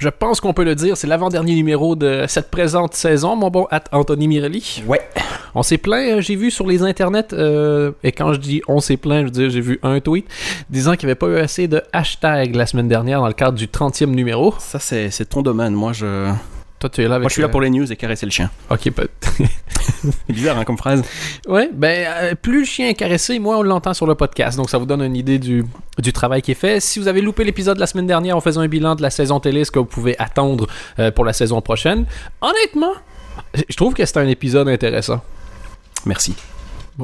je pense qu'on peut le dire, c'est l'avant-dernier numéro de cette présente saison, mon bon at Anthony Mirelli. Ouais. On s'est plaint, euh, j'ai vu sur les internets, euh, et quand je dis on s'est plaint, je veux dire, j'ai vu un tweet disant qu'il n'y avait pas eu assez de hashtags la semaine dernière dans le cadre du 30e numéro. Ça, c'est ton domaine. Moi, je, Toi, tu es là avec. moi, je suis là euh, pour les news et caresser le chien. Ok, peut- C'est bizarre, hein, comme phrase. Ouais, ben, euh, plus le chien est caressé, moins on l'entend sur le podcast. Donc, ça vous donne une idée du, du travail qui est fait. Si vous avez loupé l'épisode de la semaine dernière, on faisait un bilan de la saison télé, ce que vous pouvez attendre euh, pour la saison prochaine. Honnêtement, je trouve que c'est un épisode intéressant. Merci.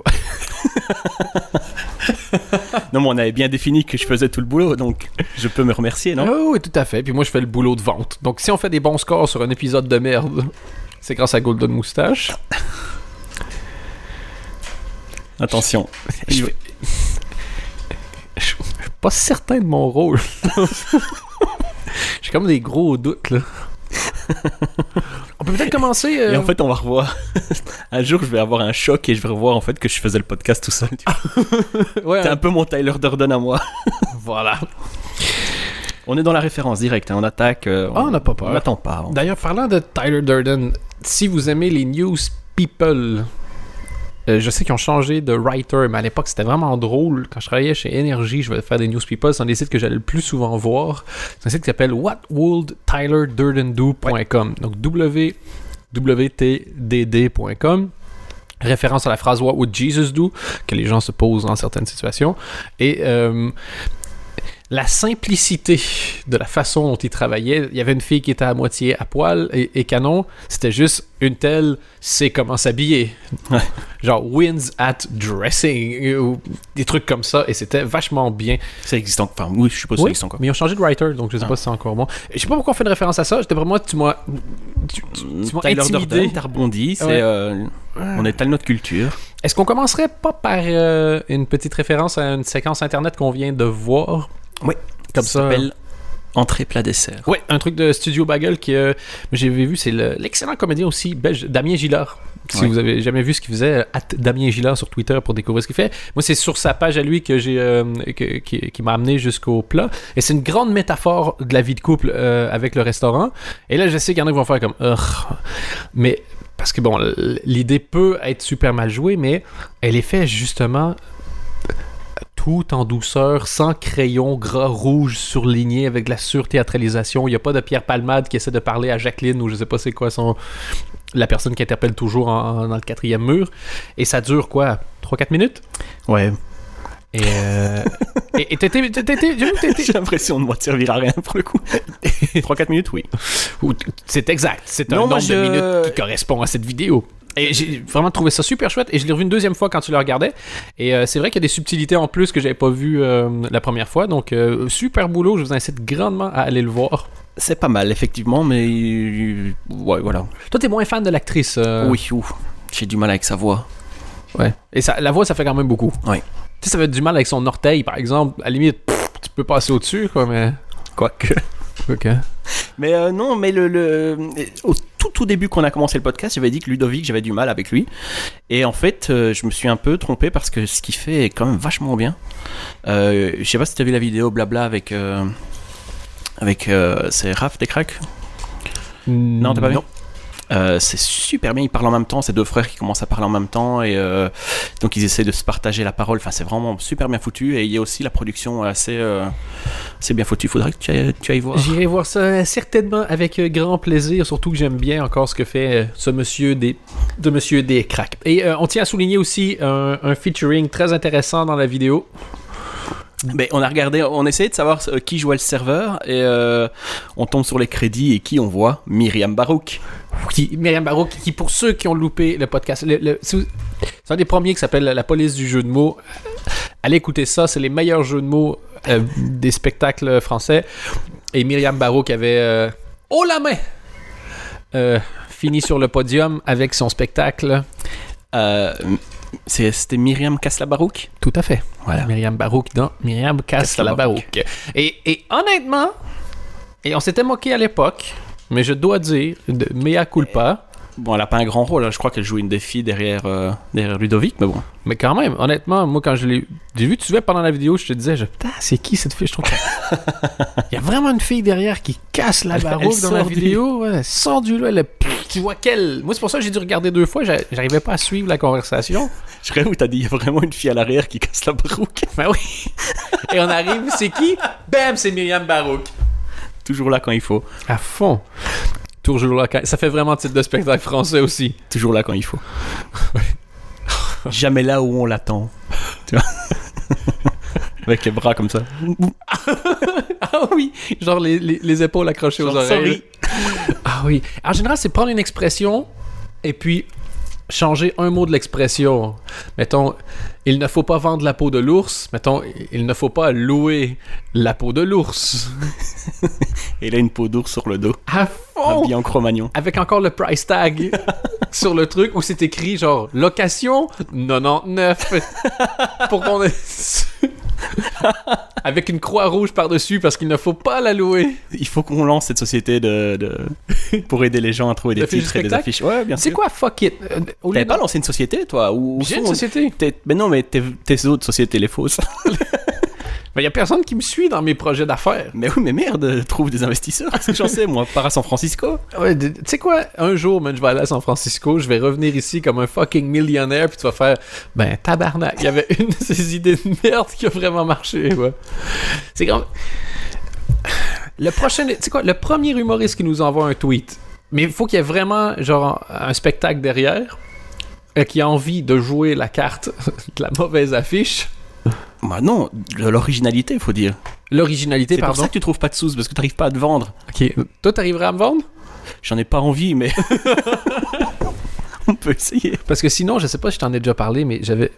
non, mais on avait bien défini que je faisais tout le boulot, donc je peux me remercier, non? Ah oui, tout à fait. Puis moi, je fais le boulot de vente. Donc, si on fait des bons scores sur un épisode de merde, c'est grâce à Golden Moustache. Attention. Je Je suis pas certain de mon rôle. J'ai comme des gros doutes, là. On peut peut-être commencer. euh, Et en fait, on va revoir. un jour, je vais avoir un choc et je vais revoir en fait que je faisais le podcast tout seul. ouais, C'est un peu mon Tyler Durden à moi. voilà. On est dans la référence directe, hein, on attaque. euh, Ah, on n'a pas peur. On n'attend pas. on- D'ailleurs, parlant de Tyler Durden, si vous aimez les news people, euh, je sais qu'ils ont changé de writer, mais à l'époque c'était vraiment drôle. Quand je travaillais chez Energy, je vais faire des news people. C'est un des sites que j'allais le plus souvent voir. C'est un site qui s'appelle whatwouldtylerdurdendo.com. Donc www.tdd.com. Référence à la phrase What would Jesus do? que les gens se posent dans certaines situations. Et euh, la simplicité de la façon dont il travaillait. Il y avait une fille qui était à moitié à poil et, et canon. C'était juste une telle, c'est comment s'habiller. Genre wins at dressing ou des trucs comme ça. Et c'était vachement bien. Ça existe encore. Enfin, oui, je ça Oui, existe encore. mais ils ont changé de writer, donc je sais Ah. pas si c'est encore bon. Je sais pas pourquoi on fait une référence à ça. J'étais vraiment, tu m'as. tu- tu m'as Tyler intimidé. T'as rebondi. c'est, Ouais. euh, on étale notre culture. Est-ce qu'on commencerait pas par euh, une petite référence à une séquence internet qu'on vient de voir? Oui. Comme ça s'appelle Entrée plat dessert. Ouais, un truc de Studio Bagel que euh, j'avais vu, c'est le- l'excellent comédien aussi belge, Damien Gillard. Si Ouais. vous avez jamais vu ce qu'il faisait, at Damien Gillard sur Twitter pour découvrir ce qu'il fait. Moi, c'est sur sa page à lui que j'ai euh, qui, qui m'a amené jusqu'au plat. Et c'est une grande métaphore de la vie de couple euh, avec le restaurant. Et là, je sais qu'il y en a qui vont faire comme mais parce que bon, l'idée peut être super mal jouée, mais elle est faite justement tout en douceur, sans crayon gras rouge surligné avec de la surthéâtralisation. Il n'y a pas de Pierre Palmade qui essaie de parler à Jacqueline ou je sais pas c'est quoi son la personne qui interpelle toujours en- dans le quatrième mur. Et ça dure quoi? 3-4 minutes? Ouais. Et euh, et J'ai l'impression de moi de servir à rien pour le coup. 3-4 minutes, oui. Ou- C'est exact. C'est un Non, nombre de minutes qui correspond à cette vidéo. Et j'ai vraiment trouvé ça super chouette. Et je l'ai revu une deuxième fois quand tu le regardais. Et euh, c'est vrai qu'il y a des subtilités en plus que j'avais pas vues euh, la première fois. Donc, euh, super boulot. Je vous incite grandement à aller le voir. C'est pas mal, effectivement, mais. Ouais, voilà. Toi, t'es moins fan de l'actrice. Oui, ouf. J'ai du mal avec sa voix. Ouais. Et ça, la voix, ça fait quand même beaucoup. Oui. Tu sais, ça fait du mal avec son orteil, par exemple. À la limite, pff, tu peux passer au-dessus, quoi, mais. Quoique. Ok. Mais euh, non, mais le, le- au tout tout début qu'on a commencé le podcast, j'avais dit que Ludovic, j'avais du mal avec lui. Et en fait, euh, je me suis un peu trompé parce que ce qu'il fait est quand même vachement bien. Euh, je sais pas si tu as vu la vidéo blabla avec. euh, avec. c'est Raph des cracks Non, t'as pas vu? Non. Euh, c'est super bien, ils parlent en même temps, c'est deux frères qui commencent à parler en même temps et euh, donc ils essaient de se partager la parole. Enfin, c'est vraiment super bien foutu et il y a aussi la production assez, euh, assez bien foutue. Faudrait que tu ailles, tu ailles voir. J'irai voir ça certainement avec grand plaisir, surtout que j'aime bien encore ce que fait euh, ce monsieur des, de monsieur cracks. Et on tient à souligner aussi un, un featuring très intéressant dans la vidéo. Ben, on a regardé, on essayait de savoir euh, qui jouait le serveur et euh, on tombe sur les crédits et qui on voit? Myriam Barouk. Qui, Myriam Barrault, qui, pour ceux qui ont loupé le podcast, c'est un des premiers qui s'appelle La police du jeu de mots. Allez écouter ça, c'est les meilleurs jeux de mots euh, des spectacles français. Et Myriam qui avait euh, Oh la main Euh, fini sur le podium avec son spectacle. C'était Myriam Kasla-Barouk? Tout à fait. Voilà. Myriam Barouk dans Myriam. Et, et honnêtement, et on s'était moqué à l'époque, mais je dois dire, de mea culpa, Bon, elle a pas un grand rôle, hein. je crois qu'elle joue une des filles derrière, euh, derrière Ludovic, mais bon. Mais quand même, honnêtement, moi, quand je l'ai vu, tu sais, pendant la vidéo, je te disais, je, putain, c'est qui cette fille? Je trouve Il y a vraiment une fille derrière qui casse la barouque dans la sort du- vidéo. Ouais, elle sort du lot, elle tu vois qu'elle. Moi, c'est pour ça que j'ai dû regarder deux fois, j'a- j'arrivais pas à suivre la conversation. Je rêve où t'as dit, il y a vraiment une fille à l'arrière qui casse la barouque. Ben oui. Et on arrive, c'est qui? Bam, c'est Myriam Barouk. Toujours là quand il faut. À fond. Toujours là, quand- ça fait vraiment titre de spectacle français aussi. Toujours là quand il faut. Jamais là où on l'attend. Tu vois? Avec les bras comme ça. Ah oui, genre les, les- les épaules accrochées aux oreilles. sorry. Ah oui. En général, c'est prendre une expression et puis changer un mot de l'expression. Mettons, il ne faut pas vendre la peau de l'ours. Mettons, il ne faut pas louer la peau de l'ours. Il a une peau d'ours sur le dos. À fond! Habillé en cro-magnon. Avec encore le price tag sur le truc où c'est écrit genre location 99 pour qu'on ait- avec une croix rouge par-dessus parce qu'il ne faut pas la louer. Il faut qu'on lance cette société de, de- pour aider les gens à trouver des titres et des affiches. Ouais, bien C'est quoi? Fuck it? Euh, T'avais pas lancé une société, toi? Ou, J'ai une société. Mais non, mais tes autres sociétés, les fausses. Mais il y a personne qui me suit dans mes projets d'affaires. mais oui, mais merde, trouve des investisseurs. Qu'est-ce que j'en sais, moi Pars à San Francisco. Ouais, tu sais quoi? Un jour, man, je vais aller à San Francisco, je vais revenir ici comme un fucking millionnaire, puis tu vas faire, ben, tabarnak, il y avait une de ces idées de merde qui a vraiment marché, ouais. C'est comme... Le prochain, tu sais quoi? Le premier humoriste qui nous envoie un tweet, mais il faut qu'il y ait vraiment, genre, un spectacle derrière, euh, qui a envie de jouer la carte de la mauvaise affiche. Bah non, l'originalité, il faut dire. L'originalité, C'est pour pardon. ça que tu trouves pas de sous, parce que t'arrives pas à te vendre. Ok. Toi, t'arriverais à me vendre? J'en ai pas envie, mais. On peut essayer. Parce que sinon, je sais pas si je t'en ai déjà parlé, mais j'avais.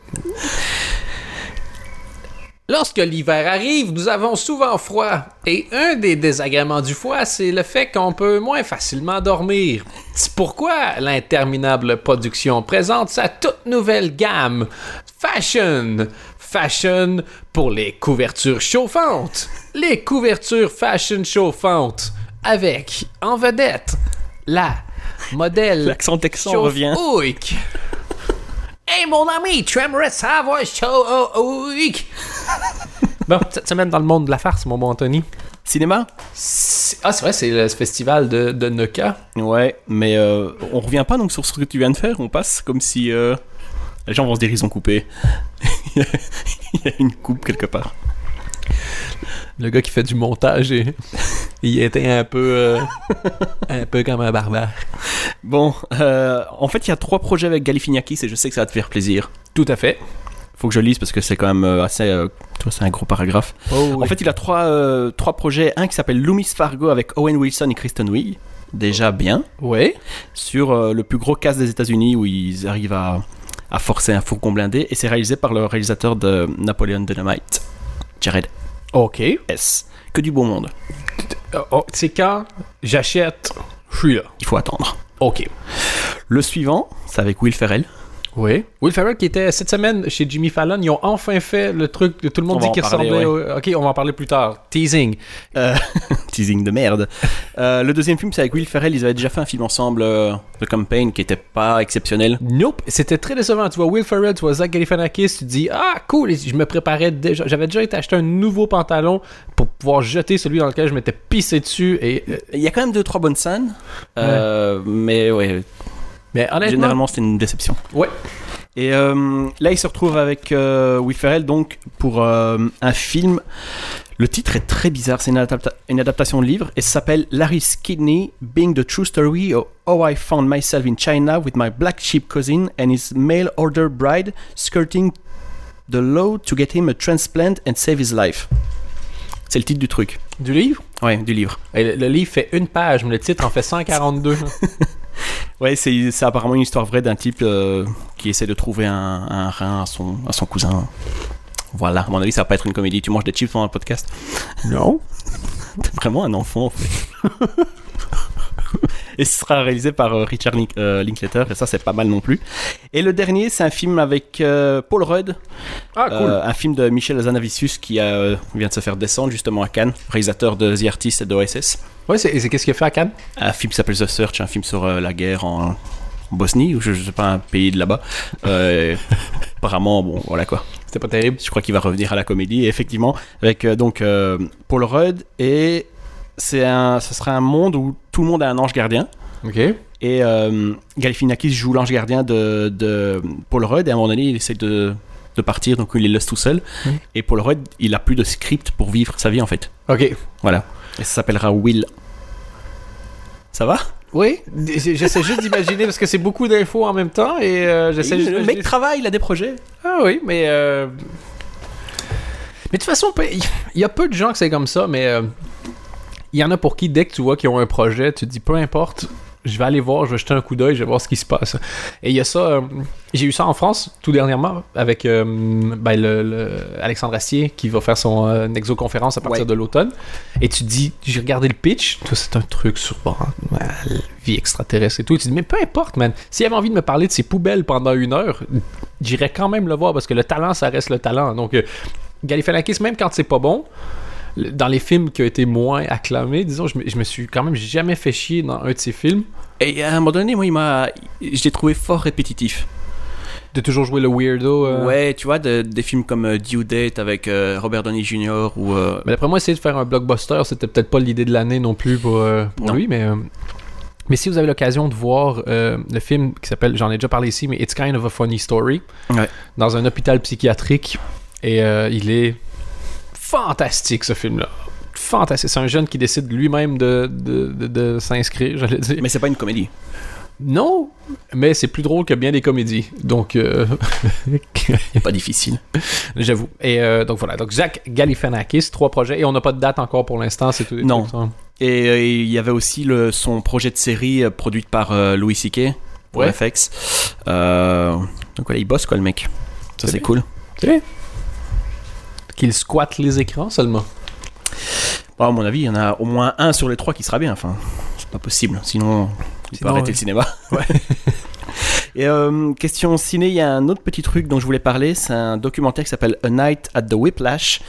Lorsque l'hiver arrive, nous avons souvent froid. Et un des désagréments du froid, c'est le fait qu'on peut moins facilement dormir. C'est pourquoi l'interminable production présente sa toute nouvelle gamme Fashion. Fashion pour les couvertures chauffantes. Les couvertures fashion chauffantes. Avec, en vedette, la modèle L'accent texan revient. Hey mon ami, tu aimerais savoir chauffe-ouic? Bon, cette semaine dans le monde de la farce, mon bon Anthony. Cinéma? Ah, c'est vrai, c'est le festival de, de Nuka. Ouais, mais euh, on revient pas donc sur ce que tu viens de faire, on passe comme si. euh, Les gens vont se dire ils ont coupé. Il y a une coupe quelque part. Le gars qui fait du montage, et, il était un peu, euh, un peu comme un barbare. Bon, euh, en fait, il y a trois projets avec Galifianakis et je sais que ça va te faire plaisir. Tout à fait. Faut que je lise parce que c'est quand même euh, assez. euh, c'est un gros paragraphe. Oh, En fait, il a trois, trois projets. Un qui s'appelle Loomis Fargo avec Owen Wilson et Kristen Wiig. Déjà bien. ouais. Sur le plus gros casse des États-Unis où ils arrivent à, à forcer un fourgon blindé. Et c'est réalisé par le réalisateur de Napoleon Dynamite, Jared Ok. S. Que du beau monde. Oh, oh, c'est quand j'achète, je suis là. Il faut attendre. Ok. Le suivant, c'est avec Will Ferrell. Oui. Will Ferrell qui était cette semaine chez Jimmy Fallon, ils ont enfin fait le truc que tout le monde On dit qu'il ressemblait au... Ok, on va en parler plus tard. Teasing. Euh, teasing de merde. Euh, le deuxième film, c'est avec Will Ferrell. Ils avaient déjà fait un film ensemble, euh, The Campaign, qui était pas exceptionnel. Nope, c'était très décevant. Tu vois Will Ferrell, tu vois Zach Galifianakis, tu dis ah cool. Je me préparais déjà, j'avais déjà été acheter un nouveau pantalon pour pouvoir jeter celui dans lequel je m'étais pissé dessus. Et euh, Il y a quand même deux trois bonnes scènes, mais ouais, mais honnêtement, généralement c'était une déception. ouais. Et euh, là, il se retrouve avec euh, Will Ferrell donc pour euh, un film. Le titre est très bizarre. C'est une, adapta- une adaptation de livre et ça s'appelle Larry's Kidney, Being the True Story of How I Found Myself in China with My Black Sheep Cousin and His Mail Order Bride skirting the law to get him a transplant and save his life. C'est le titre du truc. Du livre? Ouais, du livre. Et le, le livre fait une page, mais le titre en fait 142. Ouais, c'est apparemment une histoire vraie d'un type euh, qui essaie de trouver un, un rein à son, à son cousin. Voilà, à mon avis, ça va pas être une comédie. Tu manges des chips pendant un podcast? Non. T'es vraiment un enfant, en fait. et ce sera réalisé par euh, Richard Link- euh, Linklater, et ça, c'est pas mal non plus. Et le dernier, c'est un film avec euh, Paul Rudd, Ah cool. un film de Michel Hazanavicius qui vient de se faire descendre justement à Cannes, réalisateur de The Artist et de OSS. Ouais, c'est c'est qu'est-ce qu'il a fait à Cannes? Un film qui s'appelle The Search, un film sur la guerre en, Bosnie, ou je, je sais pas, un pays de là-bas. Euh, apparemment, bon, voilà quoi. C'était pas terrible. Je crois qu'il va revenir à la comédie, effectivement, avec euh, donc euh, Paul Rudd, et c'est un, ce sera un monde où tout le monde a un ange gardien. Ok. Et euh, Galifianakis joue l'ange gardien de, de Paul Rudd, et à un moment donné, il essaie de, de partir, donc il les laisse tout seul. Mhm. Et Paul Rudd, il a plus de script pour vivre sa vie, en fait. Ok. Voilà. Et ça s'appellera Will. Ça va? Oui, j'essaie juste d'imaginer parce que c'est beaucoup d'infos en même temps et euh, j'essaie juste Le mec travaille, il a des projets. Ah oui, mais. euh, Mais de toute façon, il y a peu de gens que c'est comme ça, mais euh, il y en a pour qui, dès que tu vois qu'ils ont un projet, tu te dis peu importe, je vais aller voir, je vais jeter un coup d'œil, je vais voir ce qui se passe. Et il y a ça. euh, J'ai eu ça en France tout dernièrement avec euh, ben, le, le- Alexandre Astier qui va faire son euh, exoconférence à partir Ouais. de l'automne. Et tu te dis, j'ai regardé le pitch, c'est un truc sur bon, vie extraterrestre et tout. Et tu te dis, mais peu importe, man. S'il avait envie de me parler de ses poubelles pendant une heure, j'irais quand même le voir parce que le talent, ça reste le talent. Donc, euh, Galifianakis, même quand c'est pas bon, dans les films qui ont été moins acclamés, disons, je me, je me suis quand même jamais fait chier dans un de ses films Et à un moment donné, moi, il m'a, je l'ai trouvé fort répétitif. de toujours jouer le weirdo. euh. Ouais, tu vois, de- des films comme euh, Due Date avec euh, Robert Downey Jr. ou euh, Mais d'après moi, essayer de faire un blockbuster, c'était peut-être pas l'idée de l'année non plus pour, pour Non. lui, mais. mais si vous avez l'occasion de voir euh, le film qui s'appelle, j'en ai déjà parlé ici, mais It's Kind of a Funny Story, Ouais. dans un hôpital psychiatrique, et euh, il est fantastique ce film-là. Fantastique. C'est un jeune qui décide lui-même de, de, de- de s'inscrire, j'allais dire. Mais c'est pas une comédie. Non, mais c'est plus drôle que bien des comédies. Donc, euh, pas difficile. j'avoue. Et euh, donc voilà. Donc, Zach Galifianakis, trois projets, et on n'a pas de date encore pour l'instant. C'est tout. Non. trucs, ça. Et euh, il y avait aussi le, son projet de série euh, produite par euh, Louis C.K. pour Ouais. FX. Donc voilà, il bosse quoi le mec. Ça C'est c'est bien. cool. Qu'il squatte les écrans seulement? Bon, à mon avis, il y en a au moins un sur les trois qui sera bien. Enfin, c'est pas possible. Sinon, il peut arrêter le cinéma. Et euh, question ciné, il y a un autre petit truc dont je voulais parler. C'est un documentaire qui s'appelle A Night at the Whiplash.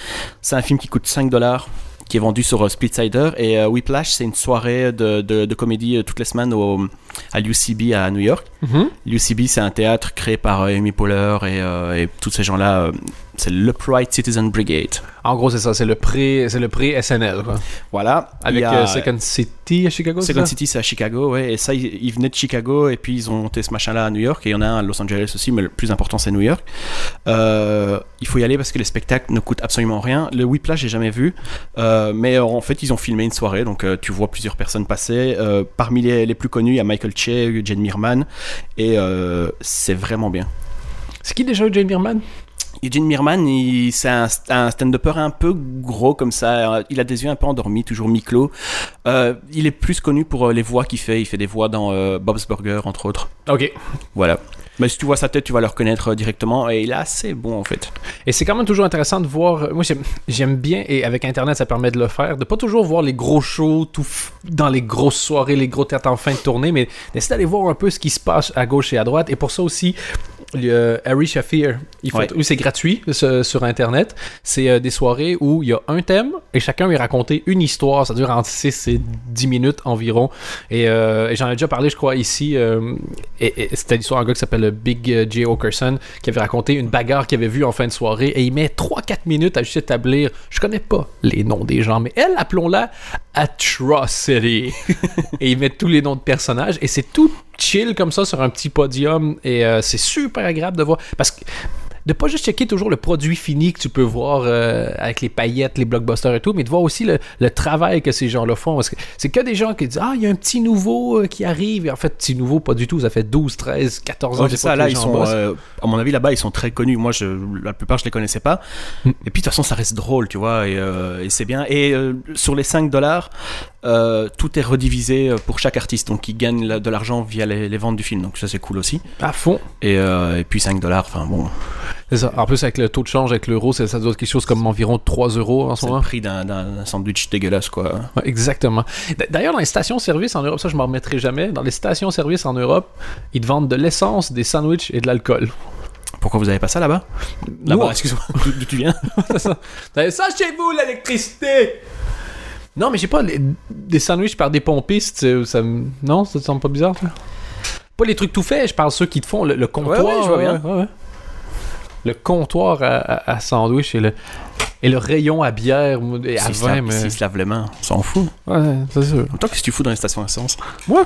C'est un film qui coûte 5 dollars, qui est vendu sur euh, Splitsider. Et euh, Whiplash, c'est une soirée de, de- de comédie euh, toutes les semaines au, à l'UCB à New York. L'UCB, c'est un théâtre créé par Amy Poehler et, et tous ces gens-là. C'est l'Upright Citizen Brigade. En gros, c'est ça. C'est le pré, c'est le pré SNL. Quoi. Voilà. Avec a- euh, Second City à Chicago. Second ça? City, c'est à Chicago, ouais. Et ça, ils, ils venaient de Chicago et puis ils ont monté ce machin-là à New York. Et il y en a un à Los Angeles aussi, mais le plus important, c'est New York. Euh, il faut y aller parce que les spectacles ne coûtent absolument rien. Le Whiplash, j'ai jamais vu. Euh, mais en fait, ils ont filmé une soirée. Donc, tu vois plusieurs personnes passer. Parmi les, les plus connus, il y a Michael Che, Jen Mirman. Et c'est vraiment bien. C'est qui déjà Jane Bierman Et Gene Mirman, c'est un, un stand-upper un peu gros comme ça. Il a des yeux un peu endormis, toujours mi-clos. Euh, il est plus connu pour euh, les voix qu'il fait. Il fait des voix dans euh, Bob's Burger, entre autres. Ok. Voilà. Mais si tu vois sa tête, tu vas le reconnaître euh, directement. Et il est assez bon, en fait. Et c'est quand même toujours intéressant de voir. Moi, j'aime- bien, et avec Internet, ça permet de le faire, de pas toujours voir les gros shows tout dans les grosses soirées, les gros théâtres en fin de tournée, mais d'essayer d'aller voir un peu ce qui se passe à gauche et à droite. Et pour ça aussi, Harry Shafir, il fait, Ouais. oui, c'est gratuit ce- sur Internet. C'est euh, des soirées où il y a un thème et chacun lui raconter une histoire. Ça dure entre 6 et 10 minutes environ. Et, euh, et j'en ai déjà parlé, je crois, ici. euh, et, et c'était l'histoire d'un gars qui s'appelle le Big J. Okerson qui avait raconté une bagarre qu'il avait vue en fin de soirée. Et il met 3-4 minutes à juste établir. Je connais pas les noms des gens, mais elle, appelons-la Atrocity. et il met tous les noms de personnages. Et c'est tout chill comme ça sur un petit podium. Et euh, c'est super agréable de voir. Parce que de pas juste checker toujours le produit fini que tu peux voir euh, avec les paillettes, les blockbusters et tout, mais de voir aussi le, le travail que ces gens-là font. Parce que c'est que des gens qui disent Ah, il y a un petit nouveau euh, qui arrive. Et en fait, petit nouveau, pas du tout. Ça fait 12, 13, 14 ans. Ouais, je c'est ça, là, ils sont. euh, à mon avis, là-bas, ils sont très connus. Moi, je, la plupart, je les connaissais pas. Mm. Et puis, de toute façon, ça reste drôle, tu vois. Et, et c'est bien. Et sur les 5 dollars, euh, tout est redivisé euh, pour chaque artiste. Donc, ils gagnent la- de l'argent via les, les ventes du film. Donc, ça, c'est cool aussi. À fond. Et, euh, et puis, 5 dollars, enfin, bon. C'est ça. En plus, avec le taux de change, avec l'euro, ça, ça doit être quelque chose comme environ 3 euros en ce C'est le moment. prix d'un- sandwich dégueulasse, quoi. Ouais, exactement. D'ailleurs, dans les stations-service en Europe, ça je m'en remettrai jamais, dans les stations-service en Europe, ils te vendent de l'essence, des sandwichs et de l'alcool. Pourquoi vous avez pas ça là-bas? Là-bas, excuse-moi. D'où tu viens? Ça. Vous avez ça chez vous, l'électricité! Non, mais j'ai pas les- des sandwichs par des pompistes, ça me- non, ça te semble pas bizarre, ça? Pas les trucs tout faits, je parle ceux qui te font le, le comptoir. ouais, je vois bien. ouais, ouais. Le comptoir à, à- à sandwich et le, et le rayon à bière et à vin. lavent- mais- s'ils se lavent les mains, on s'en fout. Ouais, c'est sûr. En qu'est-ce que tu fous dans les stations essence Moi?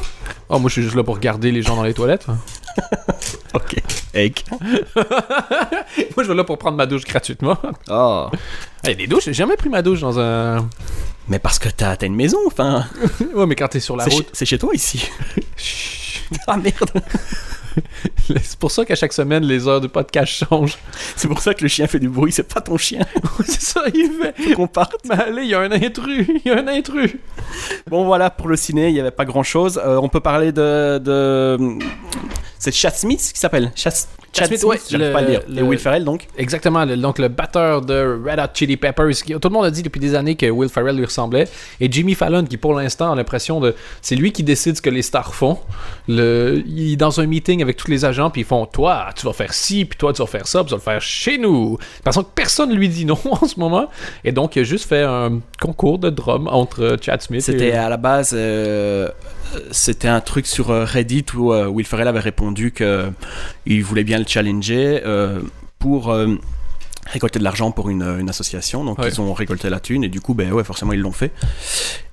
Oh, moi, je suis juste là pour regarder les gens dans les toilettes. Ok. Egg. moi, je vais là pour prendre ma douche gratuitement. Oh. Il y a des douches, j'ai jamais pris ma douche dans un. Mais parce que t'as t'as une maison, enfin. ouais, mais quand t'es sur la route. c'est chez toi ici. Ah merde. C'est pour ça qu'à chaque semaine, les heures de podcast changent. C'est pour ça que le chien fait du bruit, c'est pas ton chien. c'est ça, il fait. Faut qu'on parte. Mais allez, il y a un intrus, il y a un intrus. Bon voilà, pour le ciné, il y avait pas grand chose. on peut parler de. de... C'est Chad Smith qui s'appelle Chad, Chad Smith, ouais, le- pas à le dire. le- Et Will Ferrell donc? Exactement, le- donc le batteur de Red Hot Chili Peppers. qui- tout le monde a dit depuis des années que Will Ferrell lui ressemblait. Et Jimmy Fallon, qui pour l'instant a l'impression de. C'est lui qui décide ce que les stars font. Le, il est dans un meeting avec tous les agents, puis ils font Toi, tu vas faire ci, puis toi, tu vas faire ça, puis tu vas le faire chez nous. Parce que personne lui dit non en ce moment. Et donc, il a juste fait un concours de drum entre Chad Smith C'était et. à la base, euh, c'était un truc sur euh, Reddit où euh, Will Ferrell avait répondu que il voulait bien le challenger euh, pour euh, récolter de l'argent pour une, une association. Donc Ouais. ils ont récolté la thune et du coup, ben ouais, forcément ils l'ont fait.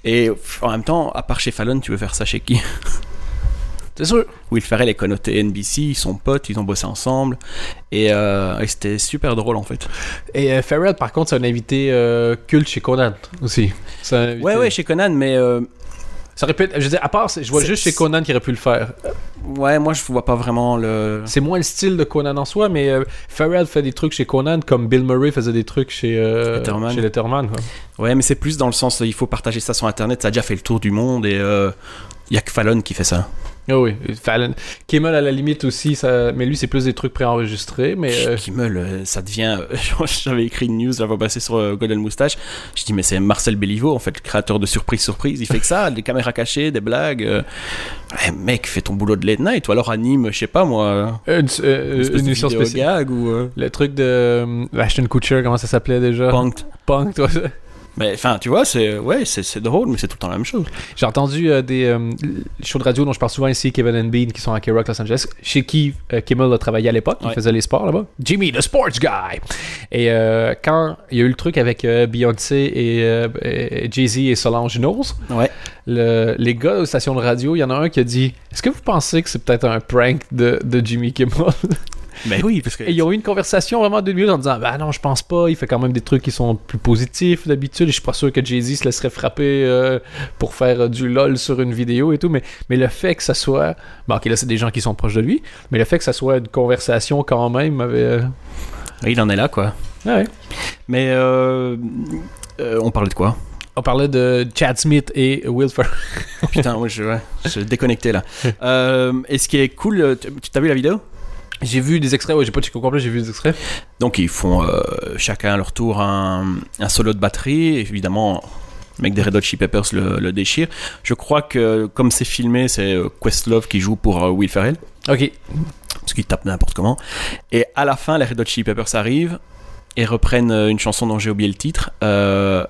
Et en même temps, à part chez Fallon, tu veux faire ça chez qui? C'est sûr. Will Ferrell est connoté NBC, ils sont potes, ils ont bossé ensemble et, euh, et c'était super drôle en fait. Et euh, Ferrell, par contre, c'est un invité euh, culte chez Conan aussi. Invité- Ouais, ouais, chez Conan, mais euh, Ça répète, je veux dire, à part, je vois juste chez Conan qui aurait pu le faire. ouais, moi je vois pas vraiment le. C'est moins le style de Conan en soi, mais euh, Farrell fait des trucs chez Conan comme Bill Murray faisait des trucs chez, euh, Letterman. chez Letterman. quoi. Ouais, mais c'est plus dans le sens, il faut partager ça sur internet, ça a déjà fait le tour du monde et il y a que Fallon qui fait ça. Ah oui, Fallon. Kimmel à la limite aussi, ça... mais lui c'est plus des trucs préenregistrés. Mais euh, Kimmel, euh, ça devient. euh, J'avais écrit une news, j'avais passé sur euh, Golden Moustache. Je dis, mais c'est Marcel Béliveau, en fait, le créateur de Surprise Surprise. Il fait que ça, des caméras cachées, des blagues. Ouais, mec, fais ton boulot de late night, ou alors anime, je sais pas moi, une, une, émission spéciale. gag ou. Le truc de Ashton Kutcher, comment ça s'appelait déjà? Punk'd. Punk, toi. Mais enfin, tu vois, c'est ouais, c'est drôle, mais c'est tout le temps la même chose. J'ai entendu euh, des euh, shows de radio dont je parle souvent ici, Kevin and Bean, qui sont à K-Rock Los Angeles, chez qui euh, Kimmel a travaillé à l'époque, il Ouais. faisait les sports là-bas. Jimmy, the sports guy! Et euh, quand il y a eu le truc avec Beyoncé et, et Jay-Z et Solange Knowles, Ouais. le- les gars aux stations de radio, il y en a un qui a dit Est-ce que vous pensez que c'est peut-être un prank de, de Jimmy Kimmel? Mais oui, parce que. Et ils ont eu une conversation vraiment de minutes en disant Bah non, je pense pas, il fait quand même des trucs qui sont plus positifs d'habitude. Et je suis pas sûr que Jay-Z se laisserait frapper euh, pour faire euh, du LOL sur une vidéo et tout. Mais, mais le fait que ça soit. Bon, ok, là, c'est des gens qui sont proches de lui. Mais le fait que ça soit une conversation quand même avait. euh, Oui, il en est là, quoi. Ouais. Mais euh, euh, on parlait de quoi? On parlait de Chad Smith et Will Ferrell. Putain, moi je, ouais, je suis déconnecté là. Euh, et ce qui est cool, tu t'as vu la vidéo? J'ai vu des extraits, ouais, j'ai pas checké au complet, j'ai vu des extraits. Donc ils font euh, chacun à leur tour un, un solo de batterie. Évidemment, le mec des Red Hot Chili Peppers le, le déchire. Je crois que comme c'est filmé, c'est euh, Questlove qui joue pour euh, Will Ferrell. Ok. Parce qu'il tape n'importe comment. Et à la fin, les Red Hot Chili Peppers arrivent et reprennent une chanson dont j'ai oublié le titre. euh,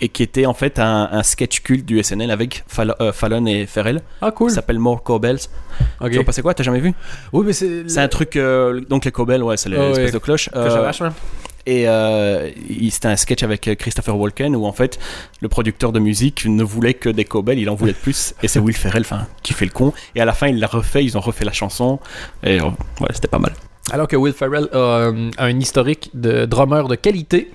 et qui était en fait un, un sketch culte du SNL avec Fall- euh, Fallon et Ferrell. Ah, cool. Ça s'appelle More Cowbells. Ok. Tu vois pas c'est quoi? T'as jamais vu? Oui, mais c'est. C'est un truc. euh, donc les cowbells, ouais, c'est l'espèce ouais. de cloche. Euh, et euh, c'était un sketch avec Christopher Walken où en fait le producteur de musique ne voulait que des cowbells, il en voulait de plus. Et c'est Will Ferrell, enfin, qui fait le con. Et à la fin, il l'a refait, ils ont refait la chanson. Et ouais, c'était pas mal. Alors que Will Ferrell a un historique de drummer de qualité.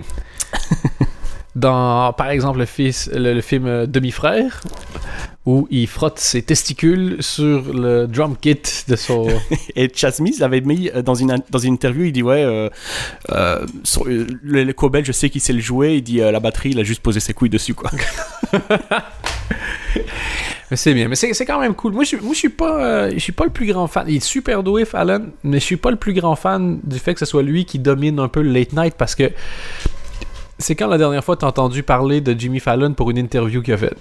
Dans, par exemple, le, fils, le, le film Demi-frère, où il frotte ses testicules sur le drum kit de son. Et Chad Smith l'avait mis euh, dans une, dans une interview, il dit ouais, euh, euh, sur- euh, le, le cowbell, je sais qu'il sait le jouer. Il dit la batterie, il a juste posé ses couilles dessus quoi. mais c'est bien, mais c'est c'est quand même cool. Moi, je, moi, je suis pas, je suis pas le plus grand fan. Il est super doué, Fallon, mais je suis pas le plus grand fan du fait que ce soit lui qui domine un peu le late night parce que c'est quand la dernière fois t'as entendu parler de Jimmy Fallon pour une interview qu'il a faite?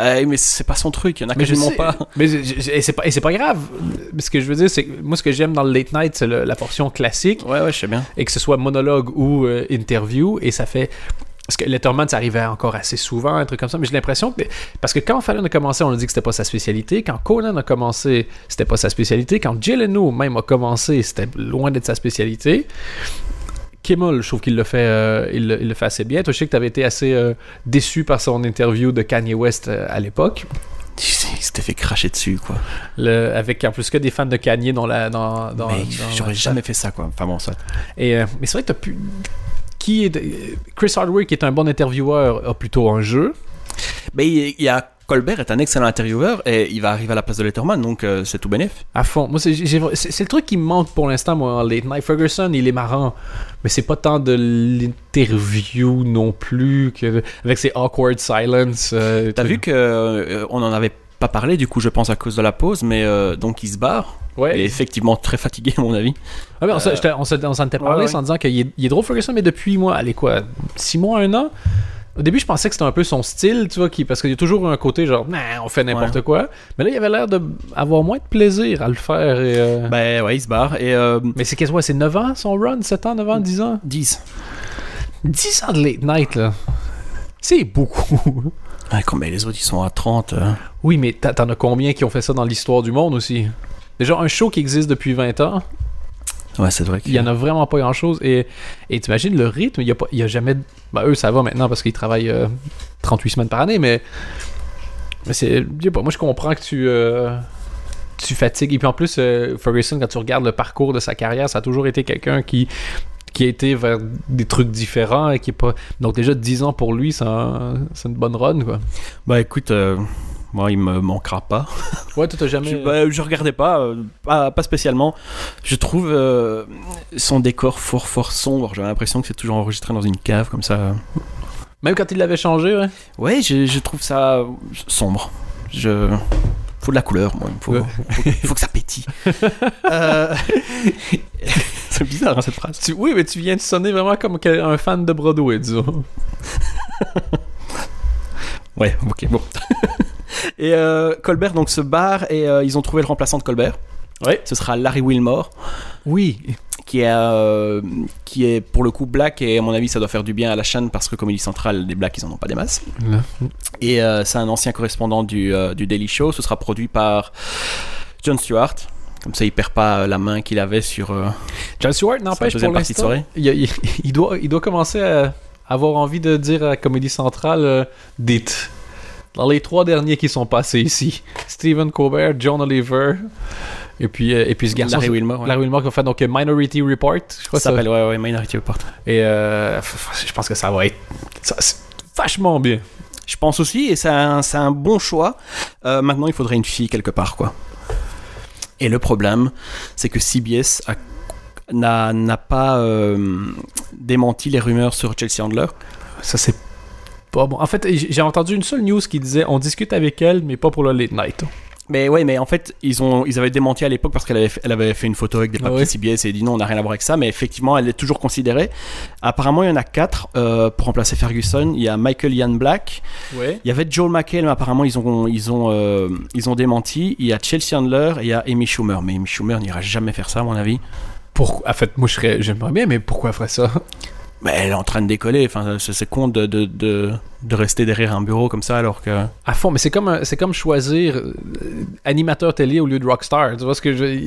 Euh, mais c'est pas son truc, il y en a Mais quasiment pas. Mais c'est pas, grave. Ce que je veux dire, c'est que moi, ce que j'aime dans le late night, c'est la portion classique, Ouais, ouais, je sais bien. et que ce soit monologue ou euh, interview, et ça fait. Parce que Letterman, ça arrivait encore assez souvent, un truc comme ça, mais j'ai l'impression que. Parce que quand Fallon a commencé, on a dit que c'était pas sa spécialité. Quand Conan a commencé, c'était pas sa spécialité. Quand Jay Leno même a commencé, c'était loin d'être sa spécialité. Kimmel, je trouve qu'il le fait, euh, il, le- il le fait assez bien. Toi, je sais que tu avais été assez euh, déçu par son interview de Kanye West euh, à l'époque. Il s'était fait cracher dessus, quoi. Le- avec en plus que des fans de Kanye dans la. Dans, dans, mais j'aurais jamais fait ça, quoi. Enfin bon, ça. Et, mais c'est vrai que t'as pu. Qui est Chris Hardwick, qui est un bon intervieweur, a plutôt un jeu. Mais il y a Colbert est un excellent intervieweur et il va arriver à la place de Letterman, donc euh, c'est tout bénef. À fond. Moi, c'est le truc qui me manque pour l'instant, moi, en Late Night. Ferguson, il est marrant. Mais c'est pas tant de l'interview non plus, que, avec ses awkward silence. euh, T'as vu que euh, on en avait pas parlé, du coup, je pense à cause de la pause, mais euh, donc il se barre. Ouais. Il est effectivement très fatigué, à mon avis. Ah, mais on s'en- était parlé ouais, ouais. sans disant qu'il est, il est drôle, Ferguson, mais depuis, moi, allez, quoi, 6 mois, un an Au début, je pensais que c'était un peu son style, tu vois, qui, parce qu'il y a toujours un côté genre, nah, on fait n'importe quoi. Mais là, il avait l'air d'avoir moins de plaisir à le faire. Et, euh, Ben ouais, il se barre. Et euh, Mais c'est qu'est-ce ouais, c'est 9 ans son run? 7 ans, 9 ans, 10 ans? 10. 10 ans de late night, là. C'est beaucoup. Ouais, comme ben, les autres, ils sont à 30. euh. oui, mais t'en as combien qui ont fait ça dans l'histoire du monde aussi? Déjà, un show qui existe depuis 20 ans, Ouais, c'est vrai il y en a vraiment pas grand chose. Et et t'imagines le rythme, il y a, pas, il y a jamais. Ben, eux, ça va maintenant parce qu'ils travaillent euh, 38 semaines par année, mais. Mais c'est. Pas, moi je comprends que tu. euh, tu fatigues. Et puis en plus, euh, Ferguson, quand tu regardes le parcours de sa carrière, ça a toujours été quelqu'un qui qui a été vers des trucs différents et qui est pas donc déjà 10 ans pour lui c'est un- c'est une bonne run quoi Bah écoute, euh, moi, il me manquera pas. ouais toi t'as jamais Je, bah, je regardais pas, euh, pas, pas spécialement. Je trouve euh, son décor fort, fort sombre. J'ai l'impression que c'est toujours enregistré dans une cave comme ça. même quand il l'avait changé ouais Ouais, je, je trouve ça sombre. Je. Faut de la couleur, moi. Faut, Ouais. faut, faut que ça pétille. Euh, c'est bizarre hein, cette phrase. Tu- oui mais tu viens de sonner vraiment comme un fan de Broadway disons Ouais, ok, bon. et euh, Colbert donc se barre et euh, ils ont trouvé le remplaçant de Colbert. Ouais. Ce sera Larry Wilmore, oui qui est, euh, qui est pour le coup black et à mon avis ça doit faire du bien à la chaîne parce que Comédie Centrale, les blacks ils en ont pas des masses. Et c'est un ancien correspondant du, du Daily Show. Ce sera produit par John Stewart. Comme ça, il perd pas la main qu'il avait sur. John Stewart n'empêche pour l'instant il- il doit, il doit commencer à avoir envie de dire à Comédie Centrale euh, dites dans les trois derniers qui sont passés ici Stephen Colbert John Oliver et puis euh, et puis ce garçon Larry Wilmore. ouais. Larry Wilmore qui a fait donc euh, Minority Report je crois Ça ça s'appelle ouais, ouais, Minority Report. et euh, je pense que ça va être ça, vachement bien Je pense aussi, et c'est un, c'est un bon choix. Euh, maintenant, il faudrait une fille quelque part, quoi. Et le problème, c'est que CBS a- n'a n'a pas euh, démenti les rumeurs sur Chelsea Handler. ça c'est pas bon en fait j'ai entendu une seule news qui disait on discute avec elle mais pas pour le late night Mais ouais, mais en fait, ils, ont, ils avaient démenti à l'époque parce qu'elle avait, fait- elle avait fait une photo avec des Ah papiers ouais. CBS et dit non, on n'a rien à voir avec ça. Mais effectivement, elle est toujours considérée. Apparemment, il y en a quatre euh, pour remplacer Ferguson. Il y a Michael Ian Black. ouais Il y avait Joel McHale, mais apparemment, ils ont, ils, ont, euh, ils ont démenti. Il y a Chelsea Handler et il y a Amy Schumer. Mais Amy Schumer n'ira jamais faire ça, à mon avis. Pourquoi en fait moi je j'aimerais bien mais pourquoi elle ferait ça? Mais elle est en train de décoller. Enfin, c'est con de, de, de, de rester derrière un bureau comme ça alors que. À fond, mais c'est comme, c'est comme choisir euh, animateur télé au lieu de rockstar. Tu vois ce que je.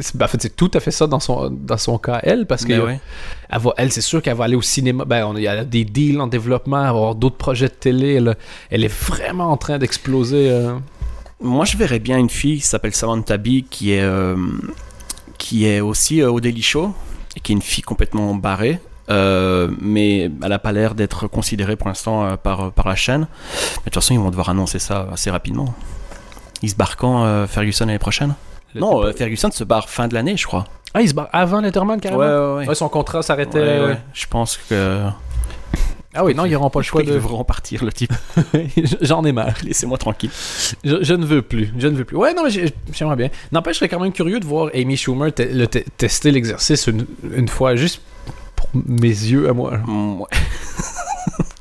c'est- ben, en fait, c'est tout à fait ça dans son, dans son cas, elle, parce que Mais ouais. elle, va- elle, c'est sûr qu'elle va aller au cinéma. Ben, on, il y a des deals en développement, elle va avoir d'autres projets de télé. Elle, elle est vraiment en train d'exploser. euh. Moi, je verrais bien une fille qui s'appelle Samantha Bee, qui est, euh, qui est aussi euh, au Daily Show, et qui est une fille complètement barrée. euh, mais elle n'a pas l'air d'être considérée pour l'instant euh, par, par la chaîne. Mais de toute façon, ils vont devoir annoncer ça assez rapidement. Ils se barrent quand euh, Ferguson l'année prochaine? Non, euh, Ferguson se barre fin de l'année, je crois. Ah, il se barre avant Letterman, carrément? ouais, ouais. Ouais, son contrat s'arrêtait. Euh, ouais. Je pense que. Ah oui, non, ils n'auront pas le choix de. devront partir, le type. J'en ai marre. Laissez-moi tranquille. Je, je ne veux plus. Je ne veux plus. Ouais, non, mais j'ai- j'aimerais bien. N'empêche, je serais quand même curieux de voir Amy Schumer te- le te- tester l'exercice une, une fois, juste pour mes yeux à moi. Mm, ouais.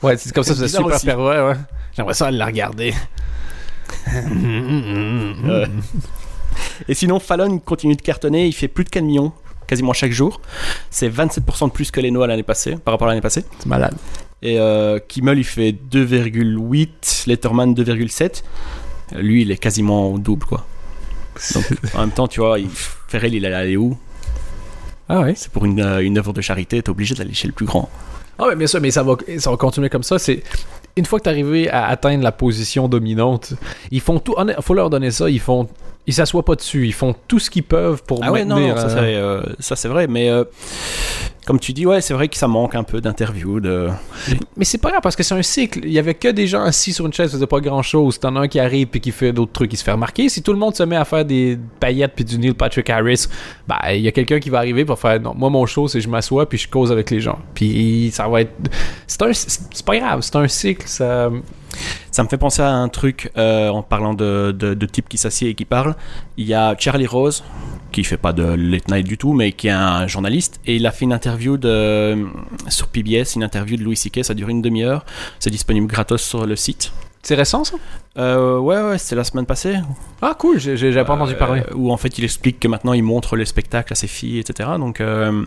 Ouais, c'est comme ça, c'est super aussi. pervers, ouais. J'aimerais ça la regarder. Et sinon, Fallon continue de cartonner. Il fait plus de 4 millions quasiment chaque jour. C'est 27% de plus que Leno à l'année passée, par rapport à l'année passée. C'est malade. Et euh, Kimmel, il fait 2,8, Letterman 2,7. Lui, il est quasiment double, quoi. Donc, en même temps, tu vois, il, Ferrell, il allait aller où? Ah ouais. C'est pour une, euh, une œuvre de charité, t'es obligé d'aller chez le plus grand. Ah ouais, bien sûr, mais ça va, ça va continuer comme ça. C'est une fois que tu arrivé à atteindre la position dominante, ils font tout. faut leur donner ça. Ils font, ils s'assoient pas dessus. Ils font tout ce qu'ils peuvent pour Ah ouais, non, maintenir. non, ça, c'est, euh, ça, c'est vrai, mais euh, comme tu dis, ouais, c'est vrai que ça manque un peu d'interviews. Mais c'est pas grave parce que c'est un cycle. Il y avait que des gens assis sur une chaise qui faisaient pas grand chose. T'en as un qui arrive puis qui fait d'autres trucs, qui se fait remarquer. Si tout le monde se met à faire des paillettes puis du Neil Patrick Harris, bah il y a quelqu'un qui va arriver pour faire non, moi mon show c'est je m'assois puis je cause avec les gens. Puis ça va être c'est un pas grave, c'est un cycle Ça me fait penser à un truc euh, en parlant de, de, de type qui s'assied et qui parle. Il y a Charlie Rose, qui fait pas de late night du tout, mais qui est un journaliste, et il a fait une interview de, sur PBS, une interview de Louis C.K. Ça dure une demi-heure. C'est disponible gratos sur le site. c'est récent ça? Euh, ouais, ouais, c'était la semaine passée. Ah cool, j'ai pas entendu Euh, parler. Où en fait il explique que maintenant il montre les spectacles à ses filles, etc. Donc, euh,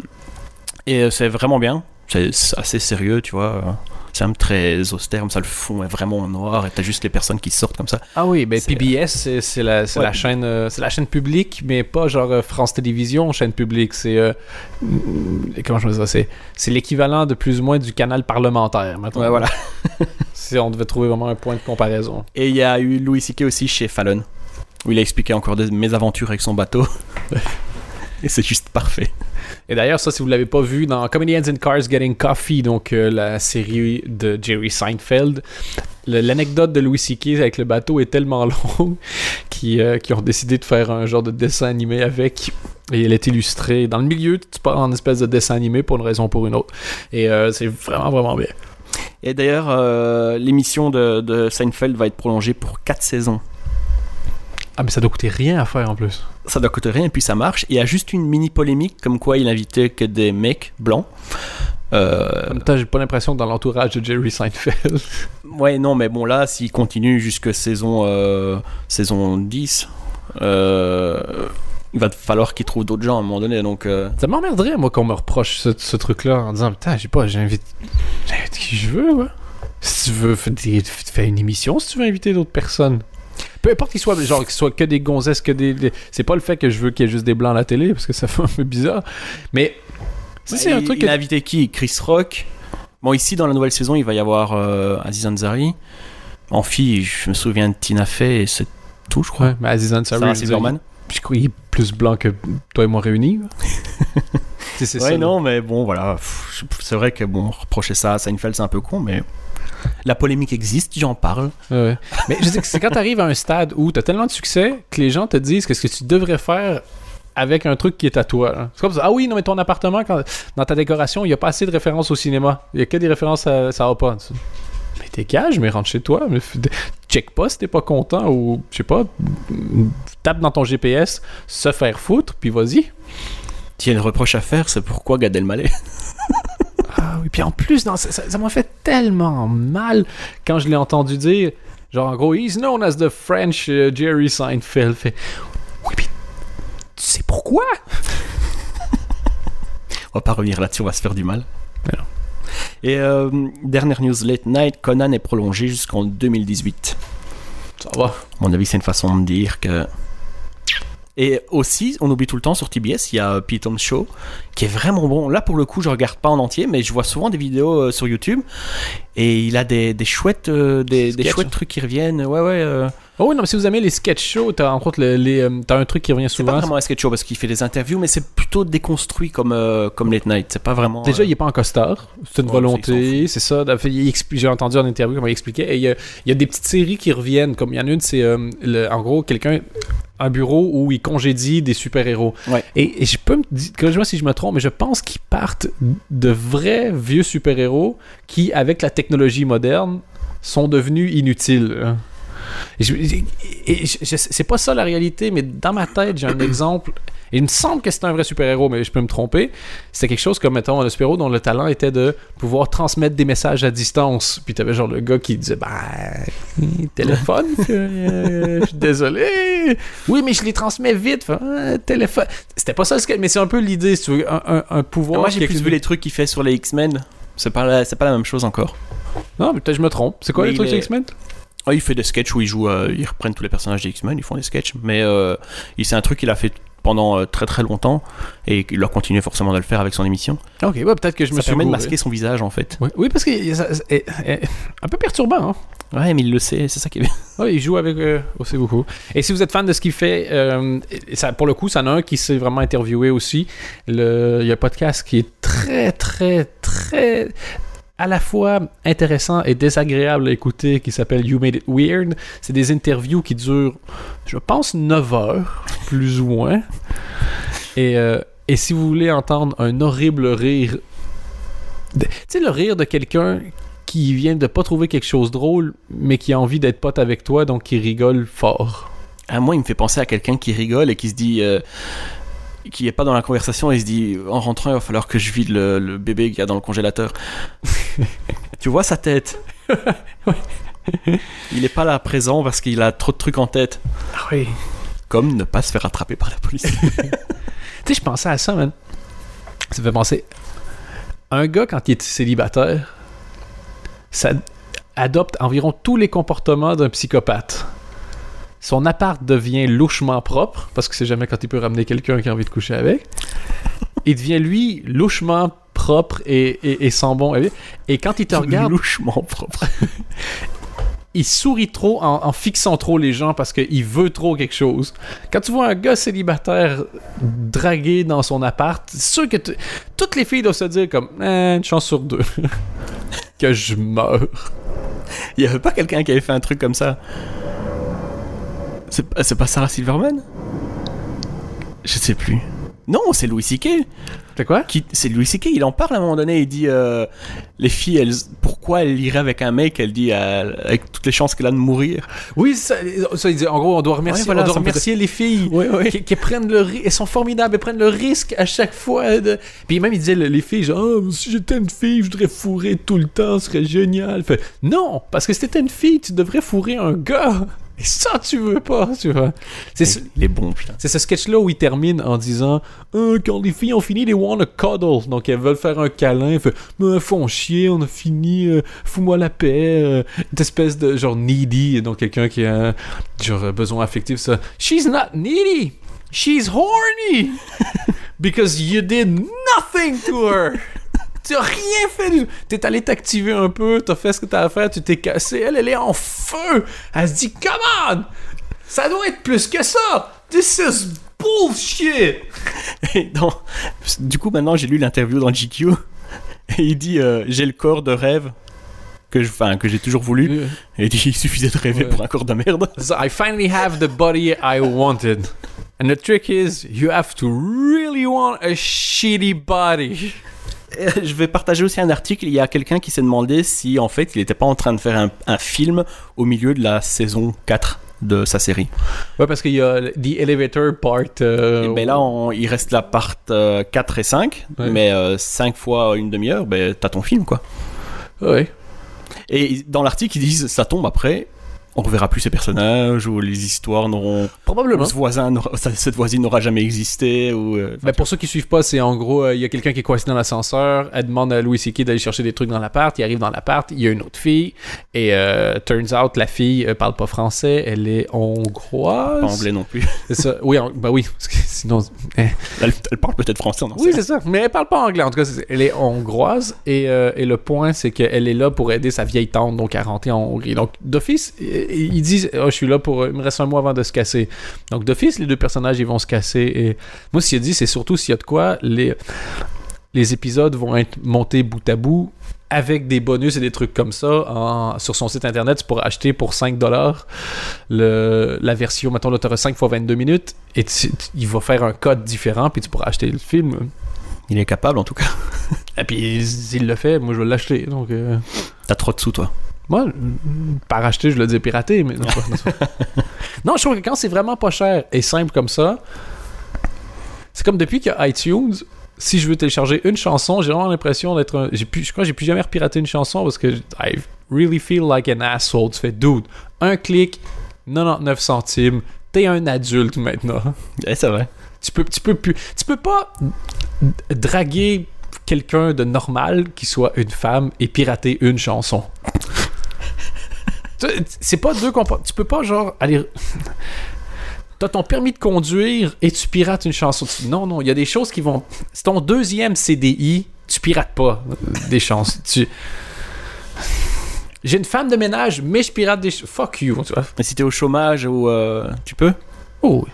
et euh, c'est vraiment bien. C'est assez sérieux, tu vois. C'est même très austère, comme ça le fond est vraiment en noir et t'as juste les personnes qui sortent comme ça. Ah oui, ben c'est- PBS c'est c'est la, c'est Ouais. la chaîne euh, c'est la chaîne publique mais pas genre euh, France Télévisions chaîne publique, c'est euh, mm, comment je ça? C'est c'est l'équivalent de plus ou moins du canal parlementaire. Ouais, voilà. Si on devait trouver vraiment un point de comparaison. Et il y a eu Louis C.K. aussi chez Fallon, où il a expliqué encore des mésaventures avec son bateau. et c'est juste parfait. Et d'ailleurs, ça, si vous l'avez pas vu, dans Comedians in Cars Getting Coffee, donc euh, la série de Jerry Seinfeld, l'anecdote de Louis C.K. avec le bateau est tellement longue qu'ils euh, ont décidé de faire un genre de dessin animé avec. Et elle est illustrée. Dans le milieu, tu pars en espèce de dessin animé pour une raison ou pour une autre. Et euh, c'est vraiment, vraiment bien. Et d'ailleurs, euh, l'émission de, de Seinfeld va être prolongée pour 4 saisons. Ah, mais ça doit coûter rien à faire en plus. Ça doit coûter rien et puis ça marche. Et il y a juste une mini polémique comme quoi il invitait que des mecs blancs. Euh, En même temps, j'ai pas l'impression que dans l'entourage de Jerry Seinfeld. ouais, non, mais bon, là, s'il continue jusque saison, euh, saison 10, euh, il va falloir qu'il trouve d'autres gens à un moment donné. Donc, euh, Ça m'emmerderait, moi, qu'on me reproche ce, ce truc-là en disant Putain, j'ai pas, j'invite, qui je veux, ouais. Si tu veux, fais, fais une émission si tu veux inviter d'autres personnes. Peu importe qu'ils soient, genre, qu'ils soient que des gonzesses, que des. des- C'est pas le fait que je veux qu'il y ait juste des blancs à la télé, parce que ça fait un peu bizarre. Mais. Si c'est il, un truc il que. a invité qui? Chris Rock. Bon, ici, dans la nouvelle saison, il va y avoir euh, Aziz Ansari. En fille, je me souviens de Tina Fey et c'est tout, je crois. Ouais, mais Aziz Ansari, Silverman. Je crois qu'il est plus blanc que toi et moi réunis. c'est c'est Ouais, ça. non, mais bon, voilà. C'est vrai que, bon, reprocher ça à Seinfeld, c'est un peu con, mais la polémique existe, j'en parle. Ouais. Mais je veux dire que c'est quand tu arrives à un stade où tu as tellement de succès que les gens te disent que ce que tu devrais faire avec un truc qui est à toi. hein. C'est comme ça. Ah oui, non, mais ton appartement, quand- dans ta décoration, il n'y a pas assez de références au cinéma. Il n'y a que des références à ça va pas. Mais t'es cage, mais rentre chez toi. Mais check pas si t'es pas content ou, je sais pas, tape dans ton GPS, se faire foutre, puis vas-y. S'il y a une reproche à faire, c'est pourquoi Gad Elmaleh? Ah oui, puis en plus, non, ça m'a fait tellement mal quand je l'ai entendu dire, genre en gros, he's known as the French euh, Jerry Seinfeld. Fait, oui, puis tu sais pourquoi? On va pas revenir là-dessus, on va se faire du mal. Mais non. Et euh, dernière news late night, Conan est prolongé jusqu'en 2018. Ça va. À mon avis, c'est une façon de dire que. Et aussi, on oublie tout le temps sur TBS, il y a Pete Holmes Show qui est vraiment bon. Là, pour le coup, je regarde pas en entier, mais je vois souvent des vidéos euh, sur YouTube et il a des, des chouettes, euh, des, des Sketch. chouettes trucs qui reviennent. Ouais, ouais. euh, Oh oui, non, mais si vous aimez les sketch shows, t'as entre autres le- les, euh, t'as un truc qui revient C'est pas souvent. vraiment un sketch show parce qu'il fait des interviews, mais c'est plutôt déconstruit comme, euh, comme Late Night. C'est pas vraiment. Déjà, euh, il est pas en costard. C'est une Ouais, volonté, c'est ça. J'ai entendu en interview comment il expliquait. Et il y a, il y a des petites séries qui reviennent. Comme il y en a une, c'est euh, le- en gros quelqu'un, un bureau où il congédie des super-héros. Ouais. Et, et je peux me dire, corrige-moi si je me trompe, mais je pense qu'ils partent de vrais vieux super-héros qui, avec la technologie moderne, sont devenus inutiles. hein. Et je- et- et je- je- c'est pas ça la réalité, mais dans ma tête, j'ai un exemple. Et il me semble que c'est un vrai super-héros, mais je peux me tromper. C'était quelque chose comme, mettons, un super-héros dont le talent était de pouvoir transmettre des messages à distance. Puis t'avais genre le gars qui disait, ben, téléphone, que, euh, je suis désolé. Oui, mais je les transmets vite. Ah, téléphone. C'était pas ça, mais c'est un peu l'idée, si tu veux, un, un- un pouvoir. Moi, j'ai plus vu les trucs qu'il fait sur les X-Men. C'est pas, la- c'est pas la même chose encore. Non, mais peut-être je me trompe. C'est quoi Mais les trucs il est- X-Men? Ah, il fait des sketchs où il joue, euh, ils reprennent tous les personnages des X-Men, ils font des sketchs, mais euh, il- c'est un truc qu'il a fait pendant euh, très très longtemps et il a continué forcément de le faire avec son émission. Ok, bah, peut-être que je me suis permet de masquer son visage en fait. Oui, oui, parce que ça- ça- est- est un peu perturbant. Hein? Ouais, mais il le sait, c'est ça qui est bien. Il joue avec euh, aussi beaucoup. Et si vous êtes fan de ce qu'il fait, euh, pour le coup, ça en a un qui s'est vraiment interviewé aussi. Le- il y a un podcast qui est très, très, très à la fois intéressant et désagréable à écouter qui s'appelle You Made It Weird. C'est des interviews qui durent, je pense, 9 heures, plus ou moins. Et, euh, et si vous voulez entendre un horrible rire, tu sais, le rire de quelqu'un qui vient de pas trouver quelque chose de drôle, mais qui a envie d'être pote avec toi, donc qui rigole fort. Ah, moi, il me fait penser à quelqu'un qui rigole et qui se dit. euh, qui est pas dans la conversation et se dit en rentrant il va falloir que je vide le, le bébé qu'il y a dans le congélateur. tu vois sa tête? Il est pas là présent parce qu'il a trop de trucs en tête. Ah oui. Comme ne pas se faire attraper par la police. Tu sais, je pensais à ça, man. Ça me fait penser. Un gars, quand il est célibataire, ça adopte environ tous les comportements d'un psychopathe. Son appart devient louchement propre, parce que c'est jamais quand il peut ramener quelqu'un qui a envie de coucher avec. Il devient, lui, louchement propre et, et, et sans bon. Et quand il te regarde, Louchement propre. il sourit trop en, fixant trop les gens parce qu'il veut trop quelque chose. Quand tu vois un gars célibataire dragué dans son appart, sûr que toutes les filles doivent se dire comme Eh, une chance sur deux que je meurs. Il y avait pas quelqu'un qui avait fait un truc comme ça? C'est c'est pas Sarah Silverman? Je sais plus. Non, c'est Louis C.K. C'est quoi Qui- C'est Louis C.K. Il en parle à un moment donné. Il dit euh, les filles, elles, pourquoi elles iraient avec un mec? Elle dit euh, avec toutes les chances qu'elle a de mourir. Oui, ça, ça, il dit en gros on doit remercier, Ouais, voilà, on doit remercier les filles. Oui, oui. Qui, qui prennent le elles sont formidables, elles prennent le risque à chaque fois. De... Puis même il disait le- les filles genre Ah, si j'étais une fille, je voudrais fourrer tout le temps, ce serait génial. Fait, non, parce que si t'étais une fille, tu devrais fourrer un gars. Et ça tu veux pas, tu vois. C'est ce- Il est bon, putain. c'est ce sketch-là où il termine en disant Ah, Quand les filles ont fini, les want a cuddle. Donc elles veulent faire un câlin. Fait Mais font chier, on a fini, euh, fous-moi la paix. euh, une espèce de genre needy. Donc quelqu'un qui a genre euh, besoin affectif. Ça. She's not needy. She's horny. Because you did nothing to her. Tu as rien fait. du- T'es allé t'activer un peu, t'as fait ce que t'as à faire, tu t'es cassé. Elle, elle est en feu. Elle se dit, come on! Ça doit être plus que ça! This is bullshit! Et dans- Du coup, maintenant, j'ai lu l'interview dans GQ. Et il dit euh, J'ai le corps de rêve que je- enfin, que j'ai toujours voulu. Et il dit Il suffisait de rêver pour un corps de merde. So I finally have the body I wanted. And the trick is, you have to really want a shitty body. Je vais partager aussi un article. Il y a quelqu'un qui s'est demandé si, en fait, il n'était pas en train de faire un, un film au milieu de la saison 4 de sa série. Ouais, parce qu'il y a The Elevator Part. euh, et ben là, on- il reste la part euh, 4 et 5. Ouais. Mais 5 fois une demi-heure, ben, t'as ton film, quoi. Ouais. Et dans l'article, ils disent Ça tombe après. On reverra plus ces personnages, ou les histoires n'auront. Probablement. Ce voisin, cette voisine n'aura jamais existé, ou. euh, Ben pour ceux qui suivent pas, c'est en gros, euh, il y a quelqu'un qui est coincé dans l'ascenseur, elle demande à Louis C.K. d'aller chercher des trucs dans l'appart, il arrive dans l'appart, il y a une autre fille, et euh, turns out, la fille euh, parle pas français, elle est hongroise. pas anglais non plus. C'est ça. Oui, en- ben oui, parce que sinon... eh. Elle, elle parle peut-être français, on en Oui, c'est ça. Mais elle parle pas anglais. En tout cas, elle est hongroise. Et, euh, et le point, c'est qu'elle est là pour aider sa vieille tante donc à rentrer en Hongrie. Donc, d'office, ils disent oh, Je suis là pour. Il me reste un mois avant de se casser. Donc, d'office, les deux personnages, ils vont se casser. Et moi, ce qu'il a dit, c'est surtout s'il y a de quoi, les, les épisodes vont être montés bout à bout avec des bonus et des trucs comme ça en- sur son site internet tu pourras acheter pour 5$ le, la version mettons là tu auras 5 fois 22 minutes et tu- tu- il va faire un code différent puis tu pourras acheter le film Il est capable en tout cas. et puis s'il le fait, moi je vais l'acheter. Donc, euh, T'as trop de sous toi. Moi, par acheter, je le dis pirater, mais non, non, je trouve que quand c'est vraiment pas cher et simple comme ça, c'est comme depuis qu'il y a iTunes. Si je veux télécharger une chanson, j'ai vraiment l'impression d'être un. J'ai plus, je crois que j'ai plus jamais repiraté une chanson parce que I really feel like an asshole. Tu fais, dude, un clic, 99 centimes, t'es un adulte maintenant. Eh, c'est vrai. Tu peux, tu peux plus, tu peux pas draguer quelqu'un de normal qui soit une femme et pirater une chanson. C'est pas deux comportements. Tu peux pas, genre, aller. T'as ton permis de conduire et tu pirates une chanson. Non, non, il y a des choses qui vont. C'est ton deuxième CDI, tu pirates pas des chansons. Tu... J'ai une femme de ménage, mais je pirate des. Fuck you, tu vois. Mais si t'es au chômage ou euh, tu peux Oh, oui.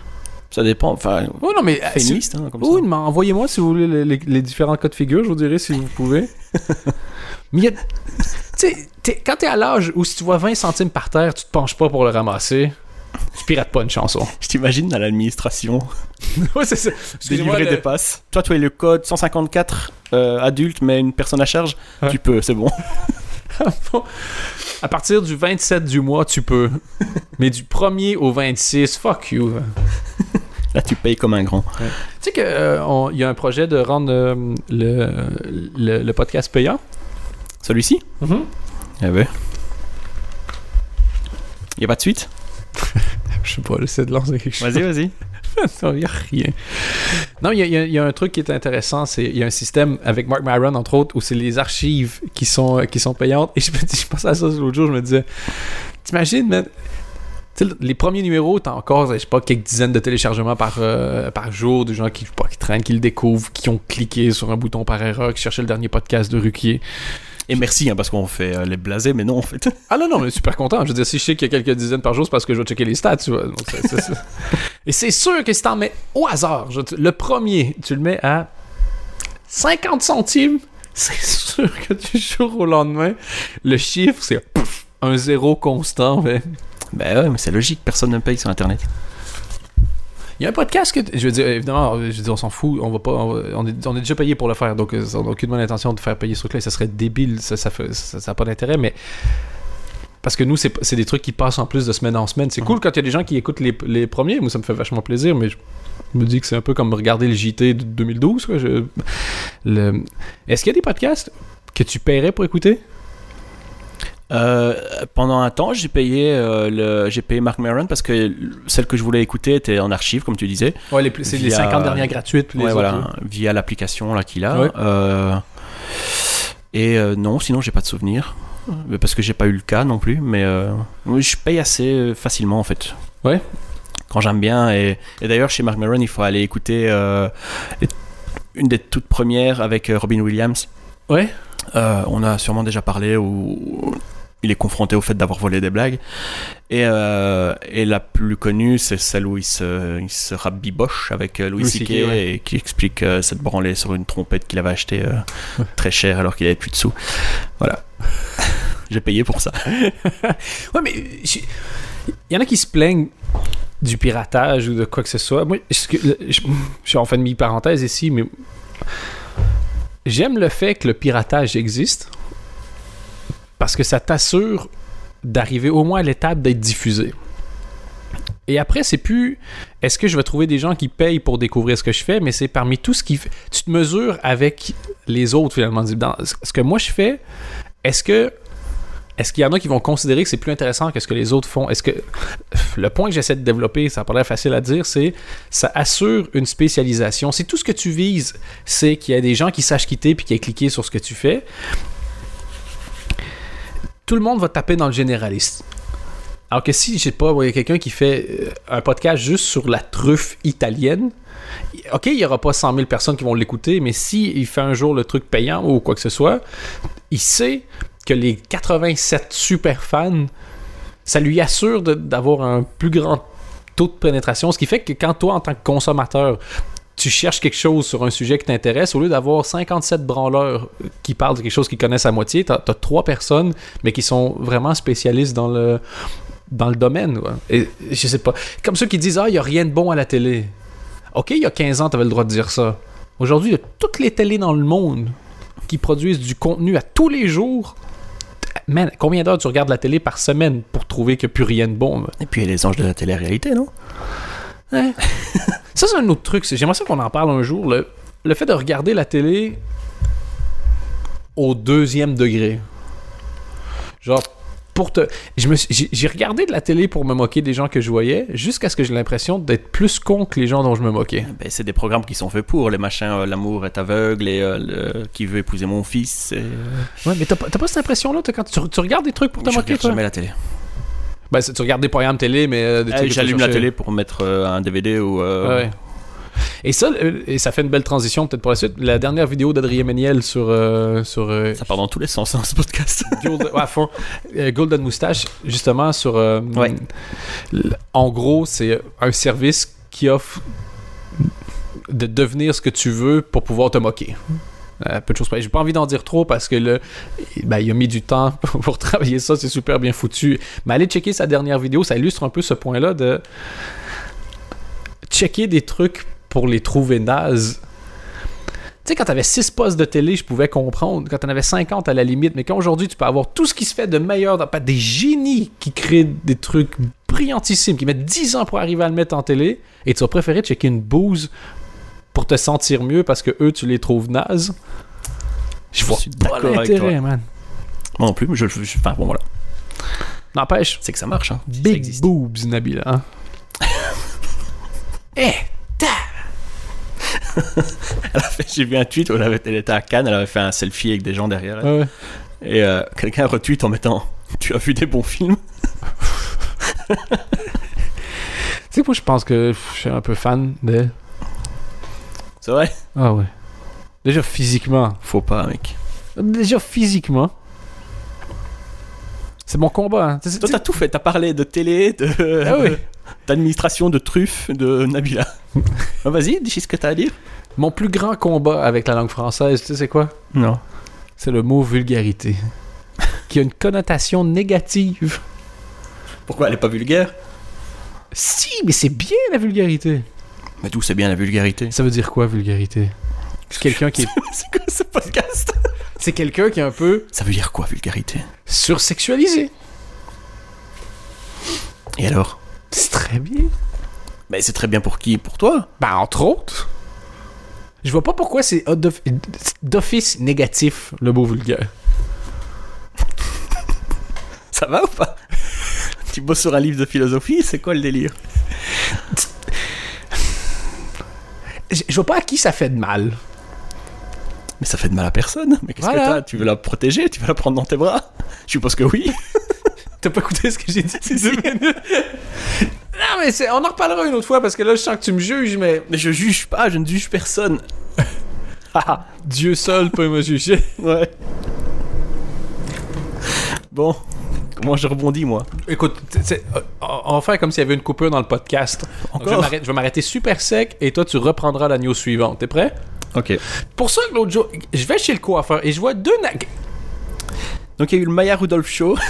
Ça dépend. Enfin, Oh non, mais. liste hein, comme Oui, ça. mais envoyez-moi si vous voulez les, les- les différents cas de figure, je vous dirai si vous pouvez. mais a. Tu sais, t'es- quand t'es à l'âge où si tu vois 20 centimes par terre, tu te penches pas pour le ramasser, tu pirates pas une chanson. Je t'imagine à l'administration ouais, c'est ça. Délivrer le- des passes. Toi, tu as le code 154 euh, adulte, mais une personne à charge. Ouais. Tu peux, c'est bon. À partir du 27 du mois, tu peux. mais du 1er au 26, fuck you. Là, tu payes comme un grand. Tu sais qu'il y a un projet de rendre euh, le, le, le podcast payant? Celui-ci Eh ben. Y a pas de suite? Je sais pas, j'essaie de lancer quelque chose. Vas-y, vas-y. non, il n'y a rien. Non, il y a- y, y un truc qui est intéressant, c'est il y a un système avec Mark Myron, entre autres, où c'est les archives qui sont, qui sont payantes. Et je me dis, je pensais à ça l'autre jour, je me disais, t'imagines, man, les premiers numéros, t'as encore, je sais pas, quelques dizaines de téléchargements par, euh, par jour, de gens qui, je sais pas, qui traînent, qui le découvrent, qui ont cliqué sur un bouton par erreur, qui cherchaient le dernier podcast de Ruquier. Et merci, hein, parce qu'on fait euh, les blasés, mais non, en fait. Ah non, non, mais super content. Je veux dire, si je sais qu'il y a quelques dizaines par jour, c'est parce que je vais checker les stats, tu vois. Donc, Et c'est sûr que si t'en mets au hasard, je- le premier, tu le mets à 50 centimes, c'est sûr que du jour au lendemain, le chiffre, c'est un zéro constant. mais- Ben ouais, mais c'est logique, personne ne paye sur Internet. Il y a un podcast que, je veux dire, évidemment, je veux dire, on s'en fout, on va pas, on, va- on est, on est déjà payé pour le faire, donc euh, on n'a aucune bonne intention de faire payer ce truc-là, et ça serait débile, ça, ça, fait- ça, ça a pas d'intérêt, mais parce que nous, c'est des trucs qui passent en plus de semaine en semaine. C'est cool quand il y a des gens qui écoutent les, les premiers, moi ça me fait vachement plaisir, mais je me dis que c'est un peu comme regarder le JT de 2012. quoi. Je- le- Est-ce qu'il y a des podcasts que tu paierais pour écouter? Euh, pendant un temps, j'ai payé, euh, le, j'ai payé Mark Maron parce que celle que je voulais écouter était en archive, comme tu disais. Ouais, les, c'est les Via- 50 dernières gratuites. puis les Ouais, autres, voilà, là. via l'application là qu'il a. Ouais. Euh, et euh, non, sinon j'ai pas de souvenir. Parce que j'ai pas eu le cas non plus, mais je paye assez facilement en fait. Ouais. Quand j'aime bien. Et, et d'ailleurs, chez Mark Maron, il faut aller écouter les- une des toutes premières avec Robin Williams. Ouais. Euh, on a sûrement déjà parlé où il est confronté au fait d'avoir volé des blagues. Et, euh, et la plus connue, c'est celle où il se, il se rabiboche avec euh, Louis Louis C.K. Ouais. et qui explique euh, cette branlée sur une trompette qu'il avait achetée euh, très cher alors qu'il avait plus de sous. Voilà. J'ai payé pour ça. Ouais, mais il y en a qui se plaignent du piratage ou de quoi que ce soit. Moi, je, je suis en fait de mi-parenthèse ici, mais j'aime le fait que le piratage existe parce que ça t'assure d'arriver au moins à l'étape d'être diffusé. Et après, c'est plus est-ce que je vais trouver des gens qui payent pour découvrir ce que je fais, mais c'est parmi tout ce qui. Tu te mesures avec les autres finalement. Dans ce que moi je fais, est-ce que est-ce qu'il y en a qui vont considérer que c'est plus intéressant que ce que les autres font? Est-ce que le point que j'essaie de développer, ça paraît facile à dire, c'est ça assure une spécialisation. Si tout ce que tu vises, c'est qu'il y a des gens qui sachent quitter puis qui aient cliqué sur ce que tu fais, tout le monde va taper dans le généraliste. Alors que si, je sais pas, il y a quelqu'un qui fait euh, un podcast juste sur la truffe italienne, ok, il y aura pas 100 000 personnes qui vont l'écouter, mais si il fait un jour le truc payant ou quoi que ce soit, il sait que les 87 super fans, ça lui assure d'avoir un plus grand taux de pénétration, ce qui fait que quand toi, en tant que consommateur, tu cherches quelque chose sur un sujet qui t'intéresse, au lieu d'avoir 57 branleurs qui parlent de quelque chose qu'ils connaissent à moitié, t'as as trois personnes, mais qui sont vraiment spécialistes dans le dans le domaine. Et je sais pas. Comme ceux qui disent Ah, il y a rien de bon à la télé. Ok, il y a 15 ans, t'avais le droit de dire ça. Aujourd'hui, il y a toutes les télés dans le monde qui produisent du contenu à tous les jours. Man, combien d'heures tu regardes la télé par semaine pour trouver qu'il n'y a plus rien de bon? Et puis il y a les anges de la télé-réalité, non? Ouais. ça, c'est un autre truc. J'aimerais ça qu'on en parle un jour. Le, le fait de regarder la télé au deuxième degré. Genre, pour te. J'ai regardé de la télé pour me moquer des gens que je voyais, jusqu'à ce que j'ai l'impression d'être plus con que les gens dont je me moquais. Ben, c'est des programmes qui sont faits pour les machins. euh, L'amour est aveugle et euh, le- qui veut épouser mon fils. et, euh, Ouais, mais t'as pas, cette impression-là, quand tu, tu regardes des trucs pour te je moquer, regarde toi? jamais la télé. Ben, tu regardes des programmes télé, mais euh, des Eh, trucs J'allume la télé pour mettre euh, un DVD ou. euh, Ouais. Et ça, et ça fait une belle transition peut-être pour la suite. La dernière vidéo d'Adrien Méniel sur, euh, sur euh, Ça part dans tous les sens dans ce podcast. Golden, ouais, à fond. Euh, Golden Moustache, justement, sur. Ouais. En gros, c'est un service qui offre de devenir ce que tu veux pour pouvoir te moquer. Euh, peu de choses. J'ai pas envie d'en dire trop parce que le, ben, il a mis du temps pour travailler ça, c'est super bien foutu. Mais allez checker sa dernière vidéo, ça illustre un peu ce point-là de checker des trucs pour les trouver nazes. Tu sais, quand t'avais 6 postes de télé, je pouvais comprendre. Quand t'en avais 50 à la limite, mais qu'aujourd'hui, tu peux avoir tout ce qui se fait de meilleur, dans- pas des génies qui créent des trucs brillantissimes, qui mettent 10 ans pour arriver à le mettre en télé, et tu vas préférer checker une bouse pour te sentir mieux parce que eux, tu les trouves nazes. Je vois suis pas d'accord avec l'intérêt, toi. man. Moi non plus, mais je le. je- Enfin, bon, voilà. N'empêche, C'est que ça marche. Hein. Big boobs, Nabila. Hein? Eh, Elle a fait- J'ai vu un tweet où elle, avait, elle était à Cannes, elle avait fait un selfie avec des gens derrière elle. ouais. Et euh, quelqu'un retweet en mettant Tu as vu des bons films? Tu sais, moi, je pense que je suis un peu fan de. C'est vrai Ah ouais. Déjà physiquement. Faut pas, mec. Déjà physiquement. C'est mon combat. Hein. Toi, t'as tout fait. T'as parlé de télé, de. Ah oui. D'administration, de truffes, de Nabila. Ah, Vas-y, dis ce que t'as à dire. Mon plus grand combat avec la langue française, tu sais c'est quoi? Non. C'est le mot vulgarité. qui a une connotation négative. Pourquoi elle est pas vulgaire? Si, mais c'est bien la vulgarité. Mais d'où c'est bien la vulgarité? Ça veut dire quoi vulgarité? C'est quelqu'un qui est C'est quoi ce podcast? C'est quelqu'un qui est un peu Ça veut dire quoi, vulgarité? sursexualisé. Et alors? C'est très bien. Mais c'est très bien pour qui? Pour toi? Ben, entre autres. Je vois pas pourquoi c'est d'off- d'office négatif, le mot vulgaire. Ça va ou pas? Tu bosses sur un livre de philosophie, c'est quoi le délire? Je vois pas à qui ça fait de mal. Mais ça fait de mal à personne. Mais qu'est-ce Voilà. que t'as Tu veux la protéger? Tu veux la prendre dans tes bras? Je suppose que oui. T'as pas écouté ce que j'ai dit ces minutes? Non, mais c'est- on en reparlera une autre fois parce que là, je sens que tu me juges, mais Mais je juge pas, je ne juge personne. Ah, Dieu seul peut me juger. ouais. Bon, comment je rebondis moi Écoute, euh, on va faire comme s'il y avait une coupure dans le podcast. Donc, je vais Encore? m'arrêter- je vais m'arrêter super sec et toi, tu reprendras la news suivante. T'es prêt? Ok. Pour ça l'autre jour, je vais chez le coiffeur et je vois deux na- Donc il y a eu le Maya Rudolph Show.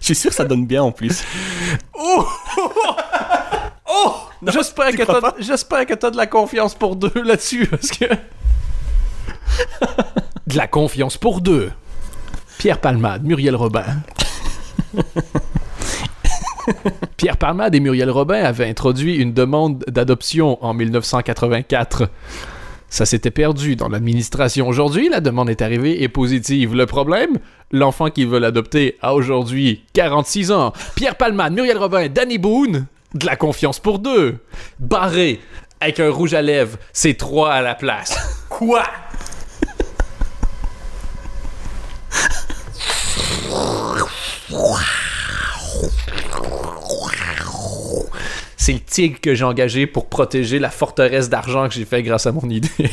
Je suis sûr que ça donne bien en plus. Oh! oh! J'espère que t'as- pas? j'espère que t'as de la confiance pour deux là-dessus, parce que... de la confiance pour deux. Pierre Palmade, Muriel Robin. Pierre Palmade et Muriel Robin avaient introduit une demande d'adoption en 1984. Ça s'était perdu dans l'administration. Aujourd'hui, la demande est arrivée et positive. Le problème, l'enfant qu'ils veulent adopter a aujourd'hui 46 ans. Pierre Palmade, Muriel Robin, Danny Boone, de la confiance pour deux. Barré, avec un rouge à lèvres, c'est trois à la place. Quoi? C'est le tigre que j'ai engagé pour protéger la forteresse d'argent que j'ai fait grâce à mon idée.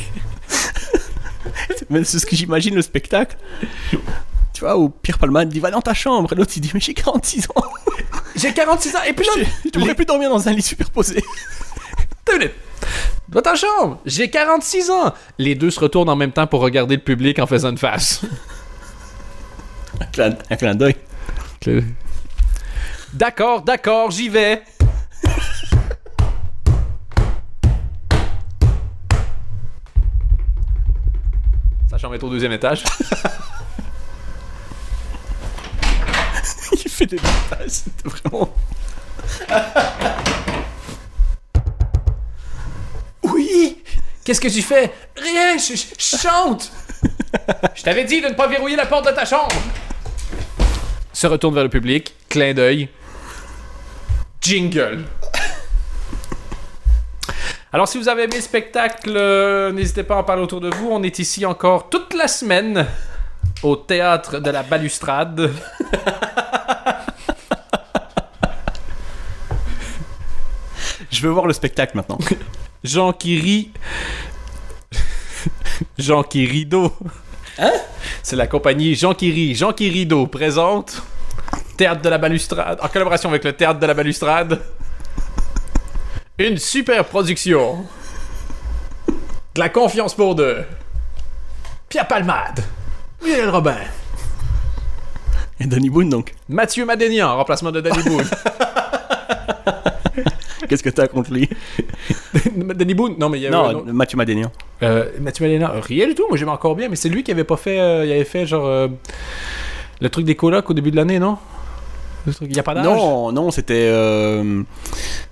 Mais c'est ce que j'imagine le spectacle. Tu vois, où Pierre Palman dit va dans ta chambre, et l'autre il dit mais j'ai 46 ans, J'ai 46 ans et puis là, je devrais plus dormir dans un lit superposé. Deux minutes. Dans ta chambre, j'ai 46 ans. Les deux se retournent en même temps pour regarder le public en faisant une face. Un clin, un clin d'œil. D'accord, d'accord, j'y vais. Sa chambre est au deuxième étage. Il fait des montages, c'était vraiment. Oui. Qu'est-ce que tu fais? Rien, je, chante. Je t'avais dit de ne pas verrouiller la porte de ta chambre. Se retourne vers le public, clin d'œil. Jingle. Alors, si vous avez aimé le spectacle, euh, n'hésitez pas à en parler autour de vous. On est ici encore toute la semaine au théâtre de la balustrade. Je veux voir le spectacle maintenant. Jean qui rit. Jean qui rideau. Hein? C'est la compagnie Jean qui rit. Jean rideau présente Théâtre de la balustrade en collaboration avec le Théâtre de la balustrade. Une super production. De la confiance pour deux. Pierre Palmade. Michel Robin. Et Danny Boone donc. Mathieu Madénian en remplacement de Danny Boone. Qu'est-ce que t'as contre lui? Danny Boone? Non, mais il y avait un Non, autre- Mathieu Madénian. Euh, Mathieu Madénian, rien du tout, moi j'aime encore bien, mais c'est lui qui avait pas fait. euh, il avait fait genre. euh, le truc des colocs au début de l'année, non? Le truc, y a pas d'âge? Non, non, c'était euh,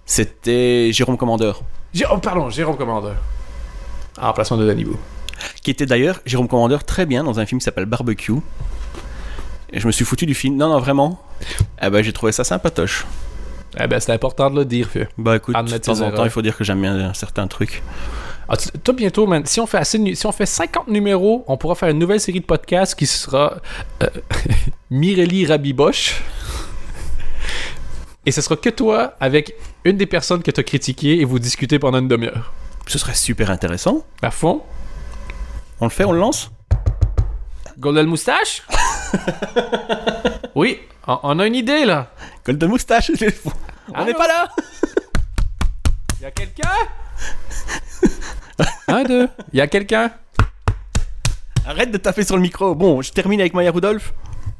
c'était Jérôme Commandeur, oh, pardon, Jérôme Commandeur. En remplacement de Danny Boone. qui était d'ailleurs Jérôme Commandeur très bien dans un film qui s'appelle Barbecue. Et je me suis foutu du film. Non, non, vraiment. Eh ben, j'ai trouvé ça sympatoche. Eh ben, c'est important de le dire, vieux. Bah écoute, de temps en temps, il faut dire que j'aime bien certains trucs. Ah, toi, bientôt, man, si on, fait assez si on fait 50 numéros, on pourra faire une nouvelle série de podcasts qui sera euh, Mireli Rabiboche. Et ce sera que toi avec une des personnes que tu as critiquées et vous discutez pendant une demi-heure. Ce serait super intéressant. À fond. On le fait, on le lance? Golden Moustache? Oui, on, on a une idée là. Golden Moustache, on n'est pas là Y a quelqu'un? Un, deux. Y a quelqu'un? Arrête de taper sur le micro. Bon, je termine avec Maya Rudolph.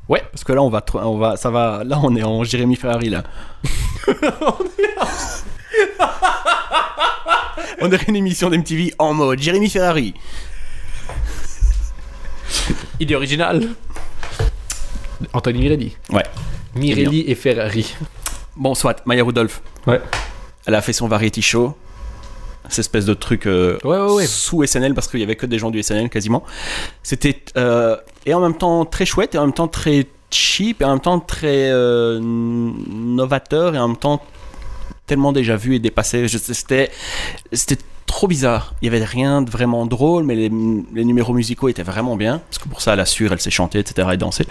Ouais. Parce que là, on va, on va, ça va. Là, on est en Jérémy Ferrari là. on dirait une émission d'MTV en mode Jérémy Ferrari. Idée originale. Anthony Mirelli. Ouais. Mirelli et Ferrari. Bon, soit Maya Rudolph. Ouais. Elle a fait son variety show. Cette espèce de truc euh, Ouais, ouais, ouais. sous SNL parce qu'il y avait que des gens du SNL quasiment. C'était euh, et en même temps très chouette et en même temps très cheap et en même temps très euh, novateur et en même temps tellement déjà vu et dépassé. C'était c'était trop bizarre. Il y avait rien de vraiment drôle, mais les, les numéros musicaux étaient vraiment bien parce que pour ça, elle assure, elle sait chanter, etc. et danser.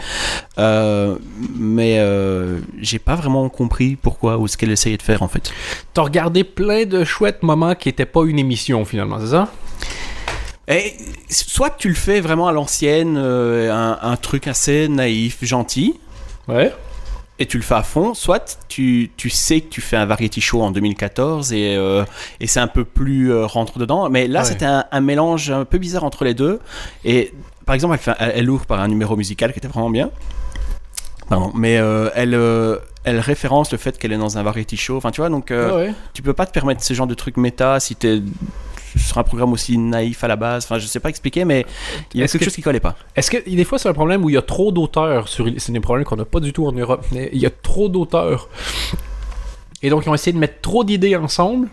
Euh, mais euh, j'ai pas vraiment compris pourquoi ou ce qu'elle essayait de faire en fait. T'as regardé plein de chouettes moments qui étaient pas une émission finalement, c'est ça? Et soit tu le fais vraiment à l'ancienne, euh, un, un truc assez naïf, gentil, Ouais. Et tu le fais à fond, soit tu, tu sais que tu fais un variety show en 2014 et, euh, et c'est un peu plus euh, rentre dedans. Mais là, Ouais. c'était un, un mélange un peu bizarre entre les deux. Et par exemple, elle, fait, elle, elle ouvre par un numéro musical qui était vraiment bien. Pardon, mais euh, elle, euh, elle référence le fait qu'elle est dans un variety show. Enfin, tu vois, donc ouais. tu peux pas te permettre ce genre de trucs méta si t'es sur un programme aussi naïf à la base. Enfin, je sais pas expliquer, mais il y a quelque que- chose qui collait pas. Est-ce que des fois c'est un problème où il y a trop d'auteurs sur c'est des problèmes qu'on n'a pas du tout en Europe mais il y a trop d'auteurs et donc ils ont essayé de mettre trop d'idées ensemble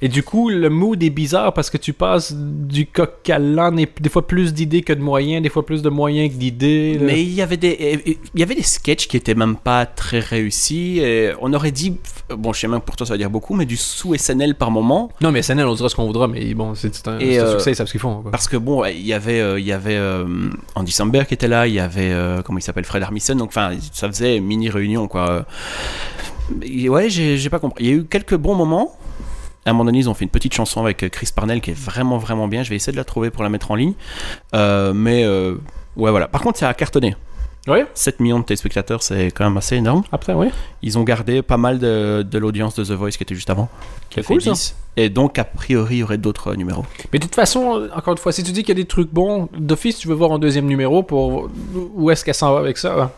et du coup le mood est bizarre parce que tu passes du coq à l'âne et des fois plus d'idées que de moyens des fois plus de moyens que d'idées. Mais il y avait des, il y avait des sketchs qui étaient même pas très réussis. Et on aurait dit, bon, je sais même que pour toi ça veut dire beaucoup, mais du sous SNL par moment. non mais SNL on dira ce qu'on voudra mais bon c'est un, Et, c'est un euh, succès ils savent ce qu'ils font quoi. Parce que bon, il y avait, euh, il y avait euh, Andy Samberg qui était là, il y avait, euh, comment il s'appelle, Fred Armisen. Donc, enfin, ça faisait mini réunion, quoi. Et ouais, j'ai pas compris. Il y a eu quelques bons moments. À un moment donné, ils ont fait une petite chanson avec euh, Chris Parnell qui est vraiment, vraiment bien. Je vais essayer de la trouver pour la mettre en ligne. Euh, mais, euh, ouais, voilà. Par contre, ça a cartonné. ouais 7 millions de téléspectateurs, c'est quand même assez énorme. après oui Ils ont gardé pas mal de, de l'audience de The Voice qui était juste avant. Qui a fait cool, ça. 10. Et donc, a priori, il y aurait d'autres euh, numéros. mais de toute façon encore une fois si tu dis qu'il y a des trucs bons d'office tu veux voir un deuxième numéro pour où est-ce qu'elle s'en va avec ça?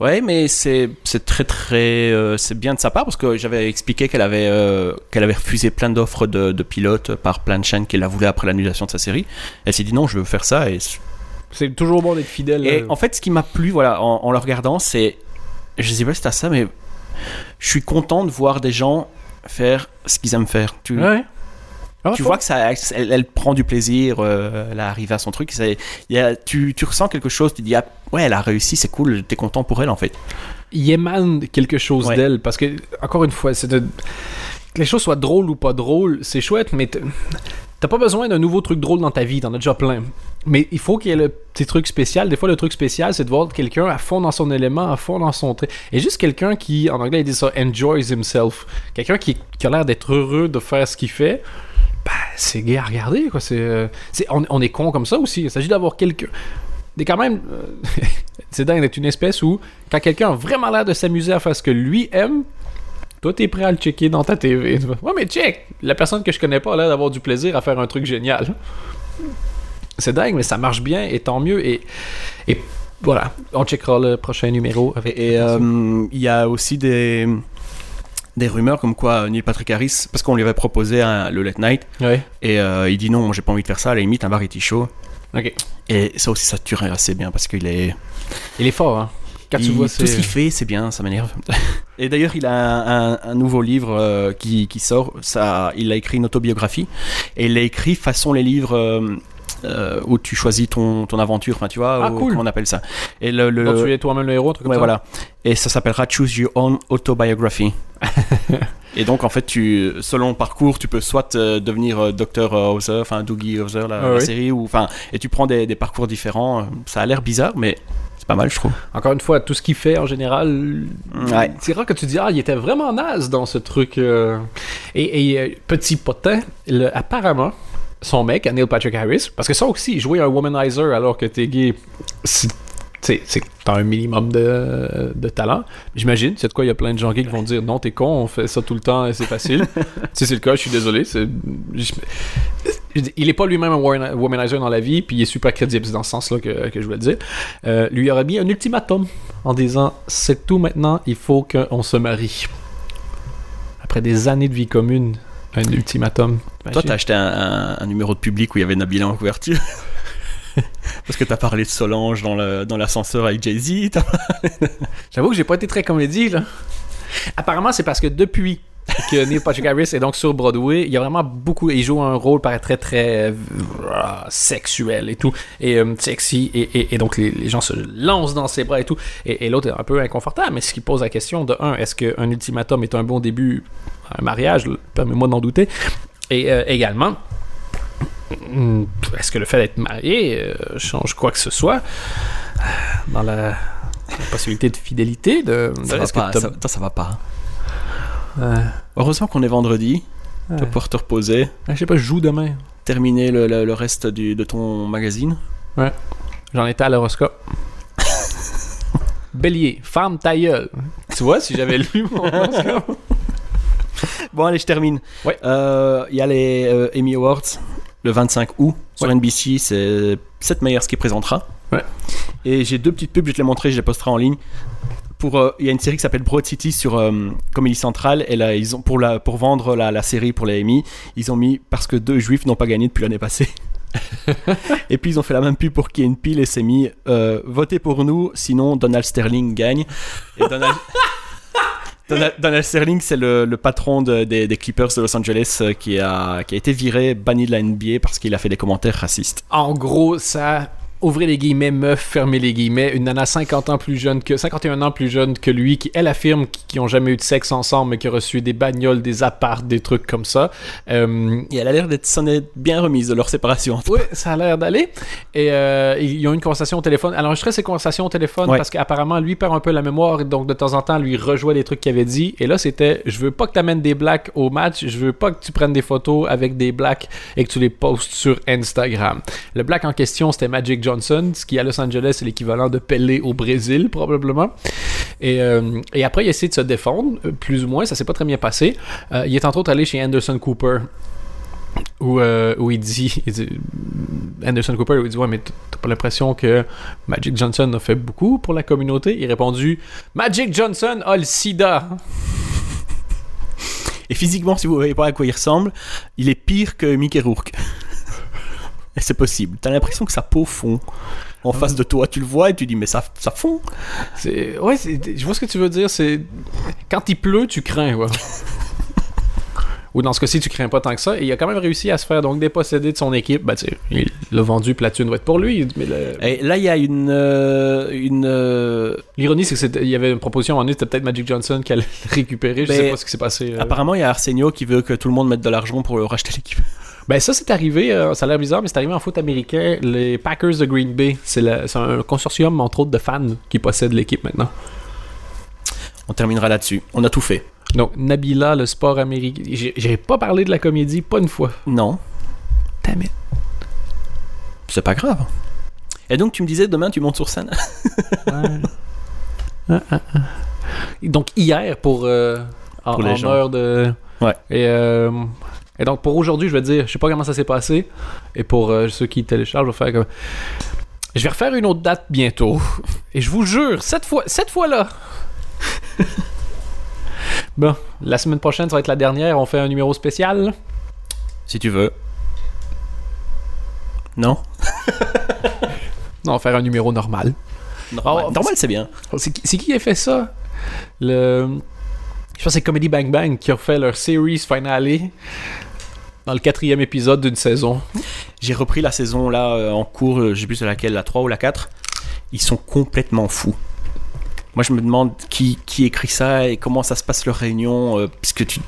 Ouais, mais c'est c'est très très euh, c'est bien de sa part parce que j'avais expliqué qu'elle avait euh, qu'elle avait refusé plein d'offres de, de pilotes par plein de chaînes qu'elle a voulu après l'annulation de sa série. Elle s'est dit non, je veux faire ça et c'est toujours bon d'être fidèle et là. en fait ce qui m'a plu voilà en, en le regardant c'est je sais pas si t'as ça mais je suis content de voir des gens faire ce qu'ils aiment faire. Tu Ouais. Ah, tu vois que ça, elle, elle prend du plaisir, euh, elle arrive à son truc. c'est- il y a- tu, tu ressens quelque chose, tu dis, ah, ouais, elle a réussi, c'est cool, t'es content pour elle en fait. il émane quelque chose Ouais. d'elle parce que encore une fois c'est de... que les choses soient drôles ou pas drôles c'est chouette mais t'as pas besoin d'un nouveau truc drôle dans ta vie t'en as déjà plein mais il faut qu'il y ait le petit truc spécial des fois le truc spécial c'est de voir quelqu'un à fond dans son élément à fond dans son trait et juste quelqu'un qui en anglais ils disent ça enjoys himself quelqu'un qui, qui a l'air d'être heureux de faire ce qu'il fait c'est gay à regarder quoi. C'est, euh, c'est on, on est con comme ça aussi. Il s'agit d'avoir quelqu'un. Des quand même euh, c'est dingue d'être une espèce où quand quelqu'un a vraiment l'air de s'amuser à faire ce que lui aime toi t'es prêt à le checker dans ta TV ouais mais check! La personne que je connais pas a l'air d'avoir du plaisir à faire un truc génial. C'est dingue mais ça marche bien et tant mieux. Et, et voilà. On checkera le prochain numéro avec Et euh, il y a aussi des, des rumeurs comme quoi Neil Patrick Harris, parce qu'on lui avait proposé un- le Late Night, ouais et euh, il dit non, j'ai pas envie de faire ça, à la limite un variety show. Et ça aussi, ça tuerait assez bien parce qu'il est. il est fort hein il- vois tout ce qu'il fait, c'est bien, ça m'énerve. Et d'ailleurs, il a un, un- un nouveau livre euh, qui, qui sort. Ça, il a écrit une autobiographie et il l'a écrit façon les livres. euh, euh, où tu choisis ton, ton aventure, enfin tu vois, Ah, ou- cool. comment on appelle ça. Et le, le- Donc, tu es toi-même le héros truc comme ouais, ça voilà. Et ça s'appellera Choose Your Own Autobiography. et donc en fait, tu, selon le parcours, tu peux soit euh, devenir euh, Dr Hauser, enfin Doogie Hauser, la, Ah la oui. série, ou enfin, et tu prends des, des parcours différents. Ça a l'air bizarre, mais c'est pas mal, je trouve. Encore une fois, tout ce qu'il fait en général, Ouais. c'est rare que tu dis ah il était vraiment naze dans ce truc. euh. Et, et, euh, petit potin, le- apparemment son mec, Neil Patrick Harris, parce que ça aussi jouer un womanizer alors que t'es gay, c'est t'as un minimum de, de talent. J'imagine, c'est de quoi il y a plein de gens gays qui vont dire non t'es con, on fait ça tout le temps et c'est facile. si c'est le cas, je suis désolé. je- il est pas lui-même un womani- womanizer dans la vie, puis il est super crédible, c'est dans ce sens-là que, que je voulais dire. Euh, lui aurait mis un ultimatum en disant c'est tout maintenant, il faut qu'on se marie. Après des années de vie commune, un ultimatum. Toi, t'as acheté un, un- un numéro de public où il y avait Nabila en couverture. Parce que t'as parlé de Solange dans le- dans l'ascenseur avec Jay-Z. J'avoue que j'ai pas été très comédie, là. Apparemment, c'est parce que depuis que Neil Patrick Harris est donc sur Broadway, il y a vraiment beaucoup. Il joue un rôle paraît très très euh, sexuel et tout, et euh, sexy, et, et- et donc les, les gens se lancent dans ses bras et tout. Et, et l'autre est un peu inconfortable, mais ce qui pose la question de un, est-ce qu'un ultimatum est un bon début à un mariage? Permets-moi d'en douter. Et euh, également. Est-ce que le fait d'être marié euh, change quoi que ce soit dans la, la possibilité de fidélité de, Ça, de- va est-ce que pas, ça, ça va pas. Heureusement qu'on est vendredi. Tu vas Ouais. pouvoir te reposer. je sais pas, je joue demain. Terminer le, le- le reste du- de ton magazine. J'en étais à l'horoscope. Bélier, femme ta gueule. Tu vois, si j'avais lu mon horoscope. Bon, allez, je termine. Ouais. Euh, Il y a les euh, Emmy Awards le 25 août sur Ouais. NBC. C'est Seth Meyers qui présentera. Ouais. Et j'ai deux petites pubs, je vais te les montrer, je les posterai en ligne. Pour, euh, il y a une série qui s'appelle Broad City sur euh, Comedy Central et là ils ont pour la pour vendre la, la série pour les Emmy ils ont mis parce que deux juifs n'ont pas gagné depuis l'année passée et puis ils ont fait la même pub pour Key Peel et c'est mis euh, votez pour nous sinon Donald Sterling gagne et Donald Donald, Donald Sterling, c'est le, le patron de- des, des Clippers de Los Angeles euh, qui a, qui a été viré, banni de la NBA parce qu'il a fait des commentaires racistes. En gros, ça. Ouvrez les guillemets, meuf, fermez les guillemets. Une nana 50 ans plus jeune que 51 ans plus jeune que lui, qui elle affirme qu'ils ont jamais eu de sexe ensemble, mais qui a reçu des bagnoles, des apparts, des trucs comme ça. Euh, Et elle a l'air d'être s'en est bien remise de leur séparation. Oui, ça a l'air d'aller. Et euh, ils ont une conversation au téléphone. Alors, je ces conversations au téléphone Ouais. parce qu'apparemment, lui perd un peu la mémoire. Et donc, de temps en temps, lui rejouait les trucs qu'il avait dit. Et là, c'était Je veux pas que tu amènes des blacks au match. Je veux pas que tu prennes des photos avec des blacks et que tu les postes sur Instagram. Le black en question, c'était Magic Johnson, ce qui à Los Angeles est l'équivalent de Pelé au Brésil, probablement. Et, euh, après, il a de se défendre, euh, plus ou moins. Ça s'est pas très bien passé. Euh, il est entre autres allé chez Anderson Cooper où, il, dit, Anderson Cooper où il dit ouais mais t'as pas l'impression que Magic Johnson a fait beaucoup pour la communauté? Il a répondu Magic Johnson a le sida Et physiquement, si vous voyez pas à quoi il ressemble, il est pire que Mickey Rourke. Et c'est possible. T'as l'impression que sa peau fond en face de toi. Tu le vois et tu dis, mais ça, ça fond. c'est ouais c'est- je vois ce que tu veux dire c'est quand il pleut tu crains ouais. Ou dans ce cas-ci, tu crains pas tant que ça. Et il a quand même réussi à se faire donc déposséder de son équipe. Ben, tu sais, il l'a vendu, thune va être pour lui. Mais le- Et là, il y a une. euh, une euh, l'ironie, c'est qu'il y avait une proposition en c'était peut-être Magic Johnson qui allait le récupérer. Je Ben, sais pas ce qui s'est passé. euh. Apparemment, il y a Arsenio qui veut que tout le monde mette de l'argent pour racheter l'équipe. Ben, ça, c'est arrivé. euh, ça a l'air bizarre, mais c'est arrivé en foot américain. Les Packers de Green Bay, c'est un consortium, entre autres, de fans qui possèdent l'équipe maintenant. On terminera là-dessus. On a tout fait. Donc, Nabila, le sport américain. J'ai pas parlé de la comédie, pas une fois. Non, Damn it. c'est pas grave. Et donc, tu me disais demain, tu montes sur scène? Ah, ah, ah. Donc hier pour euh, en, Pour les en gens. heure de Ouais. et, euh, et donc pour aujourd'hui je vais dire je sais pas comment ça s'est passé. Et pour euh, ceux qui téléchargent je vais faire comme je vais refaire une autre date bientôt. Et je vous jure cette fois cette fois là bon la semaine prochaine ça va être la dernière. On fait un numéro spécial. Si tu veux. Non? Non faire un numéro normal. Normal, Oh, Normal, c'est bien. C'est qui, qui a fait ça? Le... Je pense que c'est Comedy Bang Bang qui a fait leur series finale dans le quatrième épisode d'une saison. J'ai repris la saison là euh, en cours, euh, je sais plus c'est laquelle, la 3 ou la 4. Ils sont complètement fous. Moi je me demande qui, qui écrit ça et comment ça se passe leur réunion, euh, puisque tu...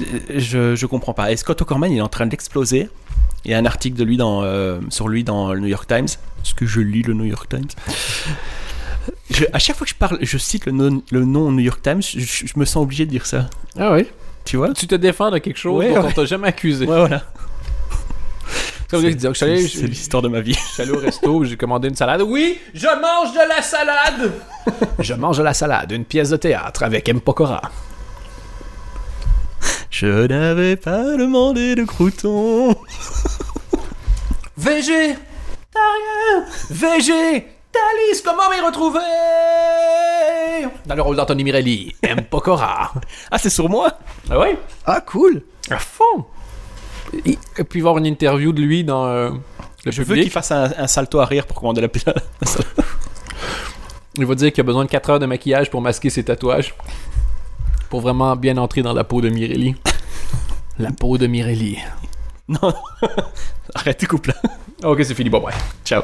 euh, Je, je comprends pas. Et Scott O'Corman il est en train d'exploser. Il y a un article de lui dans, euh, sur lui dans le New York Times. Est-ce que je lis le New York Times? Je- À chaque fois que je parle, je cite le nom, le nom New York Times, je, je me sens obligé de dire ça. Ah oui? Tu vois? Tu te défends de quelque chose Ouais, dont ouais. on t'a jamais accusé. Ouais, voilà. C'est l'histoire de ma vie. je suis allé au resto, j'ai commandé une salade. Oui, je mange de la salade! je mange de la salade, une pièce de théâtre avec M. Pokora. Je n'avais pas demandé de croutons. VG! Rien! Thalys, comment m'y retrouver? Dans le rôle d'Anthony Mirelli, M. Pokora. Ah, c'est sur moi? Ah ouais? Ah, cool À fond! Et, et puis voir une interview de lui dans euh, le Je veux qu'il fasse un, un salto arrière pour commander la pizza. Il va dire qu'il a besoin de 4 heures de maquillage pour masquer ses tatouages. Pour vraiment bien entrer dans la peau de Mirelli. La peau de Mirelli. non. Arrête, coupe là. Ok, c'est fini, bye bye. Ciao.